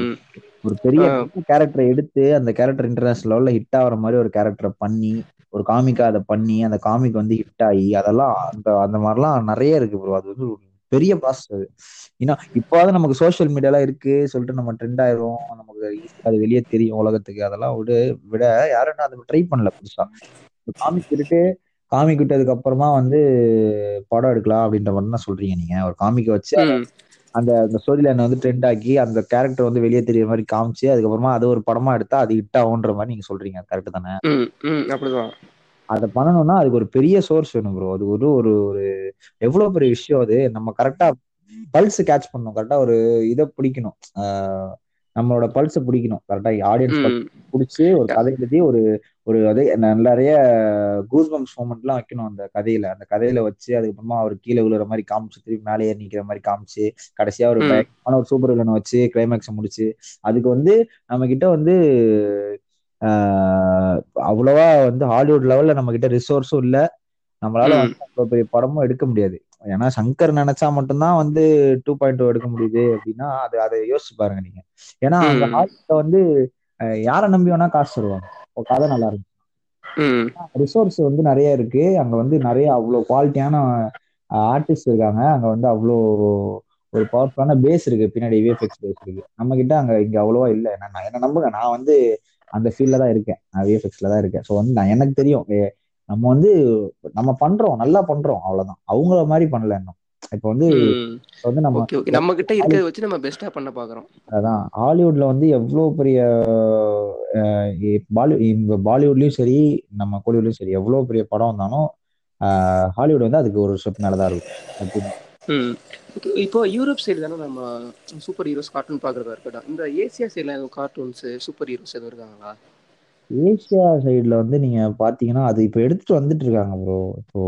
ஒரு பெரிய. கேரக்டரை எடுத்து அந்த கேரக்டர் இன்டர்நேஷனல் லெவல்ல ஹிட் ஆகிற மாதிரி ஒரு கேரக்டரை பண்ணி ஒரு காமிக்கா அதை பண்ணி அந்த காமிக் வந்து ஹிட் ஆகி அதெல்லாம் அந்த அந்த மாதிரிலாம் நிறைய இருக்கு ப்ரோ அது வந்து பெரிய ப்ராசஸ் அது. ஏன்னா இப்போவாது நமக்கு சோஷியல் மீடியாலாம் இருக்கு சொல்லிட்டு நம்ம ட்ரெண்ட் ஆயிரும் நமக்கு அது வெளியே தெரியும் உலகத்துக்கு. அதெல்லாம் விட விட யாரும் அதை ட்ரை பண்ணல புதுசா. காமிக் விட்டுட்டு காமிக் விட்டதுக்கு அப்புறமா வந்து படம் எடுக்கலாம் அப்படின்ற மாதிரி தான் சொல்றீங்க நீங்க. ஒரு காமிக்கை வச்சு அந்த அந்த ஸ்டோரி லைனை வந்து ட்ரெண்ட் ஆக்கி அந்த கேரக்டர் வந்து வெளியே தெரியற மாதிரி காமிச்சு அதுக்கப்புறமா அது ஒரு படமா எடுத்தா அது ஹிட் ஆகுன்ற மாதிரி நீங்க சொல்றீங்க. கரெக்ட் தானே? அப்படிதான். அதை பண்ணணும்னா அதுக்கு ஒரு பெரிய சோர்ஸ் வேணும் ப்ரோ அது ஒரு ஒரு ஒரு எவ்வளவு பெரிய விஷயம் அது. நம்ம கரெக்டா பல்ஸ் கேட்ச் பண்ணணும். கரெக்டா ஒரு இதை பிடிக்கணும். ஆஹ் நம்மளோட பல்ஸை பிடிக்கணும். கரெக்டா ஆடியன்ஸ் பிடிச்சி ஒரு கதை எழுதி ஒரு ஒரு அதே நிறைய கூஸ்பம்ஸ் மூமெண்ட்லாம் வைக்கணும் அந்த கதையில. அந்த கதையில வச்சு அதுக்கப்புறமா அவர் கீழே விழுற மாதிரி காமிச்சு திருப்பி மேலே ஏறி நிக்கிற மாதிரி காமிச்சு கடைசியா ஒரு ஒரு சூப்பர் வில்லனை வச்சு கிளைமேக்ஸை முடிச்சு அதுக்கு வந்து நம்ம கிட்ட வந்து அவ்வளவா வந்து ஹாலிவுட் லெவல்ல நம்ம கிட்ட ரிசோர்ஸும் இல்ல. நம்மளால அவ்வளவு பெரிய படமும் எடுக்க முடியாது. ஏன்னா சங்கர் நினைச்சா மட்டும்தான் வந்து டூ பாயிண்ட் எடுக்க முடியுது அப்படின்னா அது அதை யோசிச்சு பாருங்க நீங்க. ஏன்னா ம். ஹாலிவுட்ல வந்து யாரை நம்பி வேணா காசு தருவாங்க. கதை நல்லா இருக்கு ம். ரிசோர்ஸ் வந்து நிறைய இருக்கு. அங்க வந்து நிறைய அவ்வளோ குவாலிட்டியான ஆர்டிஸ்ட் இருக்காங்க. அங்க வந்து அவ்வளோ ஒரு பவர்ஃபுல்லான பேஸ் இருக்கு. பின்னாடி விஎஃப்எக்ஸ் பேஸ் இருக்கு. நம்ம கிட்ட அங்க இங்க அவ்வளோவா இல்லை. நான் என்ன நம்புங்க நான் வந்து அந்த ஃபீல்ட்ல தான் இருக்கேன். நான் விஎஃப்எக்ஸ்ல தான் இருக்கேன். ஸோ வந்து நான் எனக்கு தெரியும். நம்ம வந்து நம்ம பண்றோம் நல்லா பண்றோம் அவ்வளவுதான். அவங்கள மாதிரி பண்ணல இன்னும். இப்போ வந்து வந்து நம்ம நம்ம கிட்ட இருக்கிறத வச்சு நம்ம பெஸ்டா பண்ண பாக்குறோம். அதான். ஹாலிவுட்ல வந்து எவ்வளோ பெரிய பாலிவுட்லயும் சரி நம்ம கோலிவுட்லயும் சரி எவ்வளோ பெரிய படம் வந்தாலும் ஹாலிவுட் வந்து அதுக்கு ஒரு ஸ்டெப் மேலதான் இருக்கும். இப்போ- யூரோப் சைடு தானே நம்ம சூப்பர் ஹீரோஸ் கார்ட்டூன் பார்க்குறதா இருக்கட்டும். இந்த ஏசியா சைடில் கார்ட்டூன்ஸ் சூப்பர் ஹீரோஸ் எதுவும் இருக்காங்களா? ஏசியா சைடுல வந்து நீங்க பாத்தீங்கன்னா அது இப்போ எடுத்துட்டு வந்துட்டு இருக்காங்க ப்ரோ இப்போ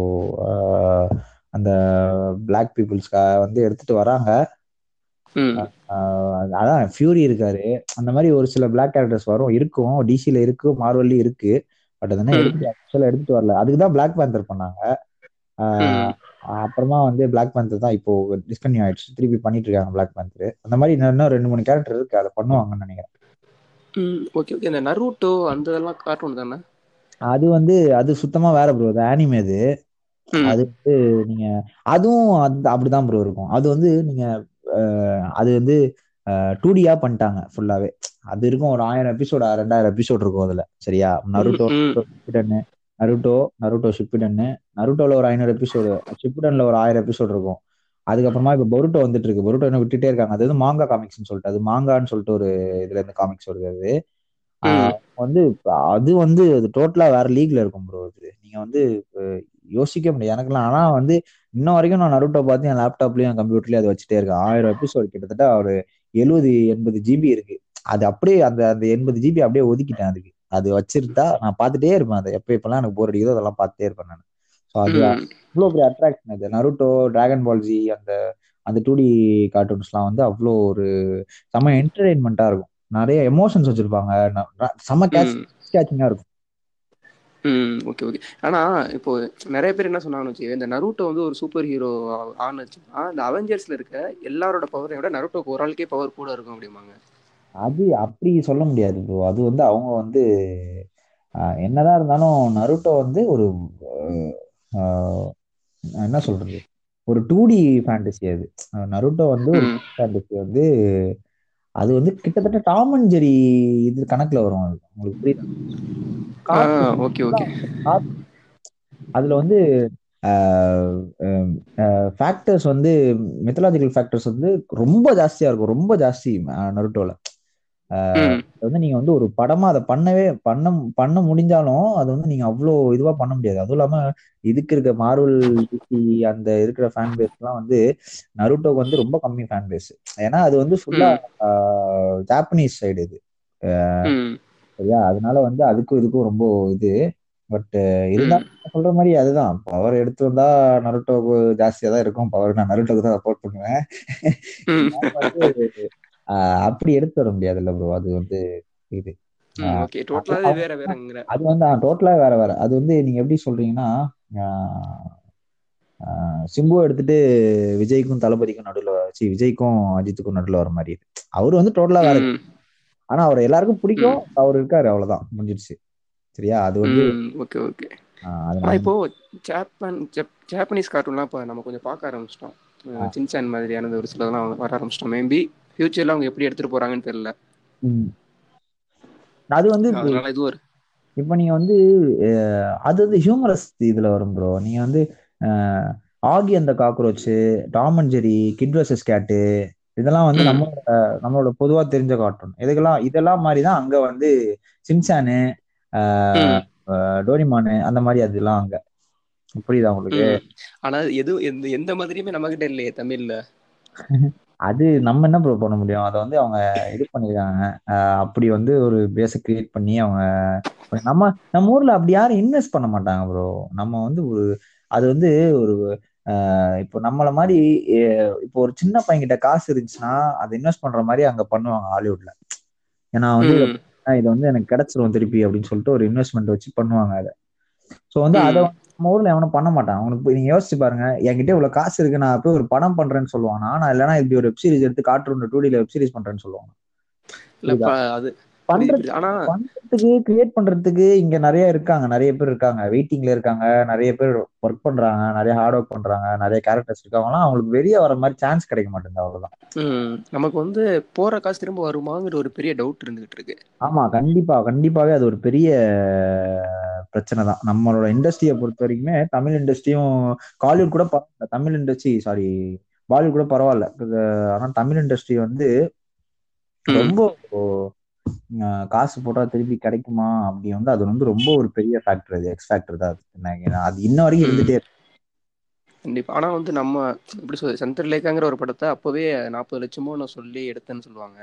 அந்த பிளாக் பீப்புள்ஸ்க்கு வந்து எடுத்துட்டு வராங்க. அதான் ஃபியூரி இருக்காரு. அந்த மாதிரி ஒரு சில பிளாக் கேரக்டர்ஸ் வரும். இருக்கும். டிசில இருக்கு. மார்வெல்லயும் இருக்கு. பட் அதெல்லாம் ம். எடுத்து ஆக்சுவலா எடுத்துட்டு வரல. அதுக்கு தான் பிளாக் பேந்தர் பண்ணாங்க. அப்புறமா வந்து பிளாக் பேந்தர் தான் இப்போ டிஸ்கன்யூ ஆயிடுச்சு. திருப்பி பண்ணிட்டு இருக்காங்க பிளாக் பேந்தர் அந்த மாதிரி இன்னும் ரெண்டு மூணு கேரக்டர் இருக்கு. அதை பண்ணுவாங்கன்னு நினைக்கிறேன். ஓகே ஓகே இந்த நரூட்டோ அந்த இதெல்லாம் கார்ட்டூன் தானே? அது வந்து அது சுத்தமா வேற ப்ரோ அது ஆனிமே அது. அது வந்து நீங்க அதுவும் அது அப்படிதான் ப்ரோ இருக்கும். அது வந்து நீங்க அது வந்து டூ டியா பண்ணிட்டாங்க ஃபுல்லாவே அது இருக்கும் ஒரு ஆயிரம் எபிசோட் ரெண்டாயிரம் எபிசோட் இருக்கும் அதுல. சரியா? நருட்டோ ஷிப்பிடன்னு நருட்டோ நருட்டோ ஷிப்பிடன்னு நருட்டோல ஒரு ஐநூறு எபிசோடு ஷிப்பிடன்ல ஒரு ஆயிரம் எபிசோட் இருக்கும். அதுக்கப்புறமா இப்ப பொருட்டோ வந்துட்டு இருக்கு பொருட்டோ இன்னும் விட்டுட்டே இருக்காங்க. அது வந்து மாங்கா காமிக்ஸ்னு சொல்லிட்டு அது மாங்கான்னு சொல்லிட்டு ஒரு இதுல இருந்து காமிக்ஸ் வருது. அது வந்து அது வந்து அது டோட்டலா வேற லீக்ல இருக்கும் ப்ரோ அது. நீங்க வந்து யோசிக்க முடியாது. எனக்குலாம் ஆனா வந்து இன்ன வரைக்கும் நான் நருட்டோ பார்த்து என் லேப்டாப்லயும் என் கம்ப்யூட்டர்லயும் அதை வச்சுட்டே இருக்கேன். ஆயிரம் எபிசோடு கிட்டத்தட்ட ஒரு எழுபது எண்பது ஜிபி இருக்கு. அது அப்படியே அந்த அந்த எண்பது ஜிபி அப்படியே ஒதுக்கிட்டேன் அதுக்கு. அது வச்சிருந்தா நான் பார்த்துட்டே இருப்பேன். அதை எப்போ எப்பெல்லாம் எனக்கு போர் அடிக்குதோ அதெல்லாம் பார்த்துட்டே இருப்பேன் நான். ஸோ அது அவ்வளோ பெரிய அட்ராக்ஷன் அது. நருட்டோ டிராகன் பால் ஜி அந்த அந்த டூ டி கார்ட்டூன்ஸ்லாம் வந்து அவ்வளோ ஒரு செம்ம என்டர்டெயின்மெண்ட்டாக இருக்கும். நிறைய எமோஷன்ஸ் வச்சிருப்பாங்க. செம்ம கேட்ச் கேட்சிங்காக இருக்கும். ம் ஓகே ஓகே ஆனா இப்போ நிறைய பேர் என்ன சொன்னாங்கன்னு வச்சுக்கோங்க இந்த நருட்டோ வந்து ஒரு சூப்பர் ஹீரோ ஆனுச்சுன்னா இந்த அவெஞ்சர்ஸ்ல இருக்க எல்லாரோட பவரை விட நருட்டோக்கு ஒரு ஆளுக்கே பவர் கூட இருக்கும் அப்படிம்பாங்க. அது அப்படி சொல்ல முடியாது ப்ரோ அது வந்து அவங்க வந்து என்னதான் இருந்தாலும் நருட்டோ வந்து ஒரு என்ன சொல்றது? ஒரு டூ டி ஃபேண்டசி அது நருட்டோ வந்து ஒரு ஃபேண்டசி வந்து அது வந்து கிட்டத்தட்ட டாம் அண்ட் ஜெரி இது கணக்குல வரும் அது. உங்களுக்கு புரியுதா? அதுல வந்து ஃபேக்டர்ஸ் வந்து மெத்தலாஜிக்கல் ஃபேக்டர்ஸ் வந்து ரொம்ப ஜாஸ்தியா இருக்கும். ரொம்ப ஜாஸ்தி நருட்டோல. வந்து நீங்க வந்து ஒரு படமா அதை பண்ணவே பண்ண பண்ண முடிஞ்சாலும் அது வந்து நீங்க அவ்வளோ இதுவா பண்ண முடியாது. அதுவும் இல்லாம இதுக்கு இருக்க மார்வல் அந்த இருக்கிற ஃபேன் எல்லாம் வந்து நருட்டோக்கு வந்து ரொம்ப கம்மி ஃபேன் பேஸ் ஏன்னா அது வந்து ஃபுல்லா ஜாப்பனீஸ் சைடு இது. சரியா? அதனால வந்து அதுக்கும் இதுக்கும் ரொம்ப இது. பட் இருந்தாலும் சொல்ற மாதிரி அதுதான். பவர் எடுத்து வந்தா நருட்டோக்கு ஜாஸ்தியா தான் இருக்கும். பவர் நான் நருட்டோக்கு தான் சப்போர்ட் பண்ணுவேன். அப்படி எடுத்து வர முடியாதுல்ல ப்ரோ அது வந்து இது. அது வந்து டோட்டலா வேற வேற. அது வந்து நீங்க எப்படி சொல்றீங்கன்னா சிம்பு எடுத்துட்டு விஜய்க்கும் தளபதிக்கும் நடுவுல சி விஜய்க்கும் அஜித்துக்கும் நடுவுல வர மாதிரி. அவரு வந்து டோட்டலா வேற ஆனா அவர் எல்லாருக்கும் பிடிக்கும். அவர் இருக்காரு அவ்வளவுதான். முடிஞ்சிருச்சு சரியா? அது வந்து ஓகே ஓகே ஆனா இப்போ ஜப்பான் ஜப் ஜாப்பனீஸ் கார்ட்டூன்லாம் இப்போ நம்ம கொஞ்சம் பார்க்க ஆரம்பிச்சிட்டோம். சின்சான் மாதிரியானது ஒரு சிலதெல்லாம் வர ஆரம்பிச்சிட்டோம். மேபி ஃபியூச்சர்ல அவங்க எப்படி எடுத்துட்டு போறாங்கன்னு தெரியல. அது வந்து இது ஒரு இப்போ நீங்க வந்து அது வந்து ஹியூமரஸ் இதுல வரும் ப்ரோ நீங்க வந்து ஆகி அந்த cockroach Tom and Jerry kid versus cat இதெல்லாம் வந்து. நம்மளோட நம்மளோட பொதுவா தெரிஞ்ச கார்ட்டூன் இதுக்கெல்லாம் இதெல்லாம் மாதிரி தான் அங்க வந்து. அஹ், டோரிமானு அந்த மாதிரி அதெல்லாம் அங்க புரியுதா உங்களுக்கு. ஆனா எது எந்த எந்த மாதிரியுமே நம்ம கிட்ட இல்லையே தமிழ்ல அது நம்ம என்ன ப்ரோ பண்ண முடியும்? அதை வந்து அவங்க இது பண்ணிருக்காங்க. அஹ் அப்படி வந்து ஒரு பேஸை கிரியேட் பண்ணி அவங்க நம்ம நம்ம ஊர்ல அப்படி யாரும் இன்வெஸ்ட் பண்ண மாட்டாங்க ப்ரோ நம்ம வந்து ஒரு அது வந்து ஒரு இப்போ நம்மள மாதிரி இப்போ ஒரு சின்ன பையன்கிட்ட காசு இருந்துச்சுன்னா அதை இன்வெஸ்ட் பண்ற மாதிரி அங்க பண்ணுவாங்க ஹாலிவுட்ல. ஏன்னா வந்து. இதை வந்து எனக்கு கிடைச்சிரும் திருப்பி அப்படின்னு சொல்லிட்டு ஒரு இன்வெஸ்ட்மெண்ட் வச்சு பண்ணுவாங்க அதை. ஸோ வந்து. அதை நம்ம ஊர்ல எவனும் பண்ண மாட்டான். அவனுக்கு நீங்க யோசிச்சு பாருங்க. என்கிட்ட இவ்வளவு காசு இருக்கு நான் போய் ஒரு படம் பண்றேன்னு சொல்லுவானா? நான் இல்லைன்னா இப்படி ஒரு வெப் சீரிஸ் எடுத்து கார்ட்டூன் டூ டில வெப் சீரிஸ் பண்றேன்னு சொல்லுவாங்க இல்லப்பா அது பண்றது. ஆனா பண்றதுக்கு கிரியேட் பண்றதுக்கு இங்க நிறைய இருக்காங்க. நிறைய பேர் இருக்காங்க. வெயிட்டிங்ல இருக்காங்க. நிறைய பேர் ஒர்க் பண்றாங்க. நிறைய ஹார்ட் ஒர்க் பண்றாங்க. நிறைய கேரக்டர்ஸ் இருக்காங்கலாம் அவங்களுக்கு வெளியே வர மாதிரி சான்ஸ் கிடைக்க மாட்டேங்குது அவ்வளவுதான். நமக்கு வந்து போற காசு திரும்ப வருமாங்கிற ஒரு பெரிய டவுட் இருந்துகிட்டு இருக்கு. ஆமா கண்டிப்பா. கண்டிப்பாவே அது ஒரு பெரிய பிரச்சனை தான். நம்மளோட இண்டஸ்ட்ரியை பொறுத்த வரைக்குமே தமிழ் இண்டஸ்ட்ரியும் காலிவுட் கூட பரவாயில்ல. தமிழ் இண்டஸ்ட்ரி சாரி பாலிவுட் கூட பரவாயில்ல. ஆனா தமிழ் இண்டஸ்ட்ரி வந்து. ரொம்ப காசு போட்டா திருப்பி கிடைக்குமா? அப்படி வந்து அது வந்து ரொம்ப ஒரு பெரிய ஃபேக்டர் அது எக்ஸ் ஃபேக்டர் தான் அது. இன்ன வரைக்கும் இருந்துட்டே கண்டிப்பா. ஆனா வந்து நம்ம எப்படி சொல்றது சந்திரலேகாங்கிற ஒரு படத்தை அப்பவே நாற்பது லட்சமோ நான் சொல்லி எடுத்தேன்னு சொல்லுவாங்க.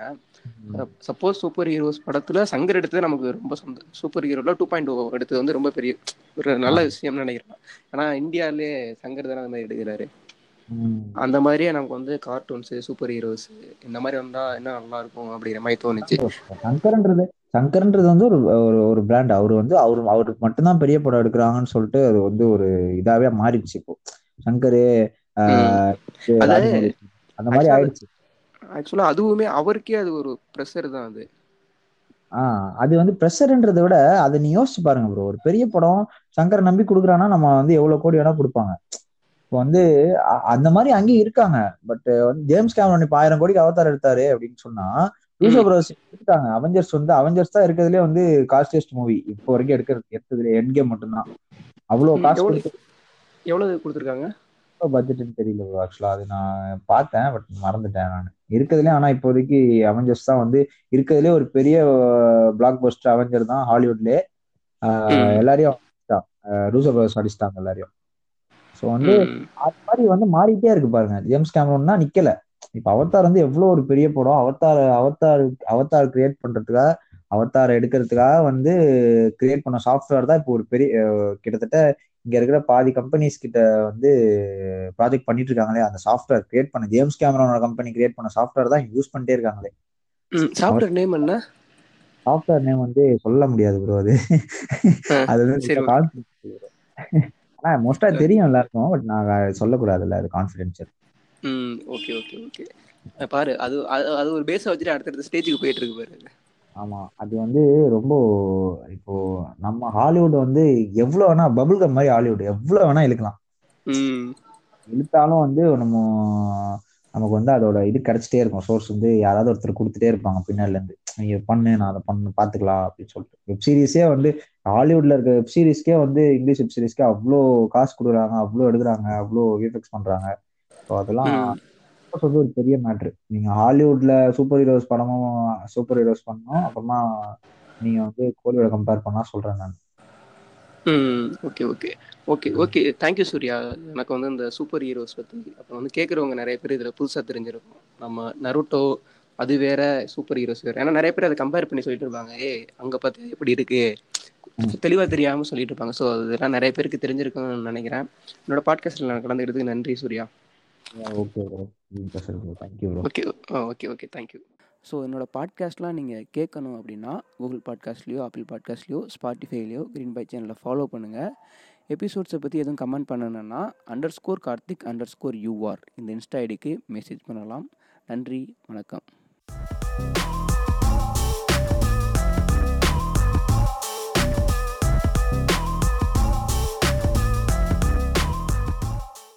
சப்போஸ் சூப்பர் ஹீரோஸ் படத்துல சங்கர் எடுத்தது நமக்கு ரொம்ப சொந்த சூப்பர் ஹீரோல டூ பாயிண்ட் எடுத்தது வந்து ரொம்ப பெரிய ஒரு நல்ல விஷயம்னு நினைக்கிறேன். ஆனா இந்தியாவிலே சங்கர் தானே அந்த மாதிரி எடுக்கிறாரு. அந்த மாதிரியே நமக்கு வந்து கார்ட்டூன்ஸ் சூப்பர் ஹீரோஸ் இந்த மாதிரி வந்தா என்ன நல்லா இருக்கும் அப்படிங்கிற மாதிரி தோணுச்சு. சங்கர்ன்றது சங்கர்ன்றது வந்து ஒரு ஒரு ஒரு பிராண்ட் அவர் வந்து அவரு அவருக்கு மட்டும்தான் பெரிய படம் எடுக்கிறாங்கன்னு சொல்லிட்டு அது வந்து ஒரு இதாவே மாறிடுச்சு இப்போ. சங்கரு அந்த மாதிரி ஆயிடுச்சு. ஆக்சுவலா அதுவுமே அவருக்கே அது ஒரு ப்ரெஷர் தான் அது. ஆஹ் அது வந்து ப்ரெஷர்ன்றதை விட அதை நீ யோசிச்சு பாருங்க ப்ரோ ஒரு பெரிய படம் சங்கரை நம்பி கொடுக்குறான்னா நம்ம வந்து எவ்வளவு கோடி வேணா கொடுப்பாங்க. இப்போ வந்து அந்த மாதிரி அங்கேயும் இருக்காங்க. பட் வந்து ஜேம்ஸ் கேமரன் இப்போ ஆயிரம் கோடிக்கு அவதார் எடுத்தாரு அப்படின்னு சொன்னா ரூசோ ப்ரோஸ் எடுத்தாங்க அவெஞ்சர்ஸ் வந்து அவெஞ்சர்ஸ் தான் இருக்கிறதுலே வந்து காஸ்டஸ்ட் மூவி இப்போ வரைக்கும் எடுக்கிறது எடுத்ததுல எண்ட் கேம் மட்டும்தான். அவ்வளோ காசு எவ்வளவு கொடுத்துருக்காங்க? பட்ஜெட்னு தெரியல ஆக்சுவலா அது நான் பார்த்தேன் பட் மறந்துட்டேன் நான். இருக்கிறதுலே ஆனா இப்போதைக்கு அவெஞ்சர்ஸ் தான் வந்து இருக்கிறதுலே ஒரு பெரிய பிளாக் பஸ்டர் அவெஞ்சர் தான் ஹாலிவுட்லே. எல்லாரையும் ரூசோ ப்ரோஸ் அடிச்சிட்டாங்க எல்லாரையும். ஸோ வந்து அது மாதிரி வந்து மாறிட்டே இருக்கு பாருங்க. ஜேம்ஸ் கேமரன் தான் நிக்கல. இப்ப அவதார் வந்து எவ்வளவு ஒரு பெரிய படம். அவதார் அவதார் அவதார் கிரியேட் பண்றதுக்காக அவதார் எடுக்கிறதுக்காக வந்து கிரியேட் பண்ண சாஃப்ட்வேர் தான் இப்போ ஒரு பெரிய கிட்டத்தட்ட இங்க இருக்கிற பாதி கம்பெனிஸ் கிட்ட வந்து ப்ராஜெக்ட் பண்ணிட்டு இருக்காங்களே. அந்த சாஃப்ட்வேர் கிரியேட் பண்ண ஜேம்ஸ் கேமரோட கம்பெனி கிரியேட் பண்ண சாஃப்ட்வேர் தான் யூஸ் பண்ணிட்டே இருக்காங்களே. சாஃப்ட்வேர் நேம் என்ன? சாஃப்ட்வேர் நேம் வந்து சொல்ல முடியாது ப்ரோ அது. அது வந்து ஆனா மோஸ்டா தெரியும் எல்லாருக்கும் பட் நான் சொல்லக்கூடாதுல்ல அது கான்ஃபிடென்ஷியல் ம் ஓகே ஓகே ஓகே பாரு அது அது- ஒரு பேஸை வச்சுட்டு அடுத்தடுத்த ஸ்டேஜுக்கு போயிட்டு இருக்கு பாரு. ஆமா அது வந்து ரொம்ப இப்போ நம்ம ஹாலிவுட் வந்து எவ்வளவு வேணா பபுள் கம் மாதிரி ஹாலிவுட் எவ்வளவு வேணா இழுக்கலாம். ம். இழுத்தாலும் வந்து நம்ம நமக்கு வந்து அதோட இது கிடைச்சிட்டே இருக்கும். சோர்ஸ் வந்து யாராவது ஒருத்தர் கொடுத்துட்டே இருப்பாங்க பின்னாடில இருந்து. நீங்க பண்ணு நான் அதை பண்ணு பாத்துக்கலாம் அப்படின்னு சொல்லிட்டு. வெப் சீரிஸே வந்து ஹாலிவுட்ல இருக்க வெப் சீரிஸ்க்கே வந்து இங்கிலீஷ் வெப் சீரிஸ்க்கே அவ்வளோ காசு கொடுக்குறாங்க அவ்வளோ எடுக்கிறாங்க அவ்வளோ விஎஃப்எக்ஸ் பண்றாங்க. ஸோ அதெல்லாம் வந்து ஒரு பெரிய மேட்ரு நீங்க ஹாலிவுட்ல சூப்பர் ஹீரோஸ் படமும் சூப்பர் ஹீரோஸ் பண்ணோம் அப்புறமா நீங்க வந்து கோலியோட கம்பேர் பண்ணா சொல்றேன் நான். ம் okay okay. Okay okay. Thank you Surya. எனக்கு வந்து இந்த சூப்பர் ஹீரோஸ் பற்றி அப்புறம் வந்து கேட்குறவங்க நிறைய பேர் இதில் புதுசாக தெரிஞ்சிருக்கும். நம்ம நருட்டோ அது வேற சூப்பர் ஹீரோஸ் வேற. ஏன்னா நிறைய பேர் அதை கம்பேர் பண்ணி சொல்லிட்டு இருப்பாங்க. ஏ அங்கே பார்த்து எப்படி இருக்கு? தெளிவாக தெரியாமல் சொல்லிட்டு இருப்பாங்க. ஸோ அதெல்லாம் நிறைய பேருக்கு தெரிஞ்சிருக்கும்னு நினைக்கிறேன். என்னோட பாட்காஸ்ட்டில் நான் கலந்துக்கிறதுக்கு நன்றி Surya. Okay okay okay thank you so என்னோடய பாட்காஸ்ட்லாம் நீங்கள் கேட்கணும் அப்படின்னா கூகுள் பாட்காஸ்ட்லேயோ ஆப்பிள் பாட்காஸ்ட்லேயோ ஸ்பாட்டிஃபைலையோ க்ரீன் பை சேனலில் ஃபாலோ பண்ணுங்கள் எபிசோட்ஸை பற்றி எதுவும் கமெண்ட் பண்ணணுன்னா underscore Karthik underscore you are இந்த இன்ஸ்டா ஐடிக்கு மெசேஜ் பண்ணலாம். நன்றி வணக்கம்.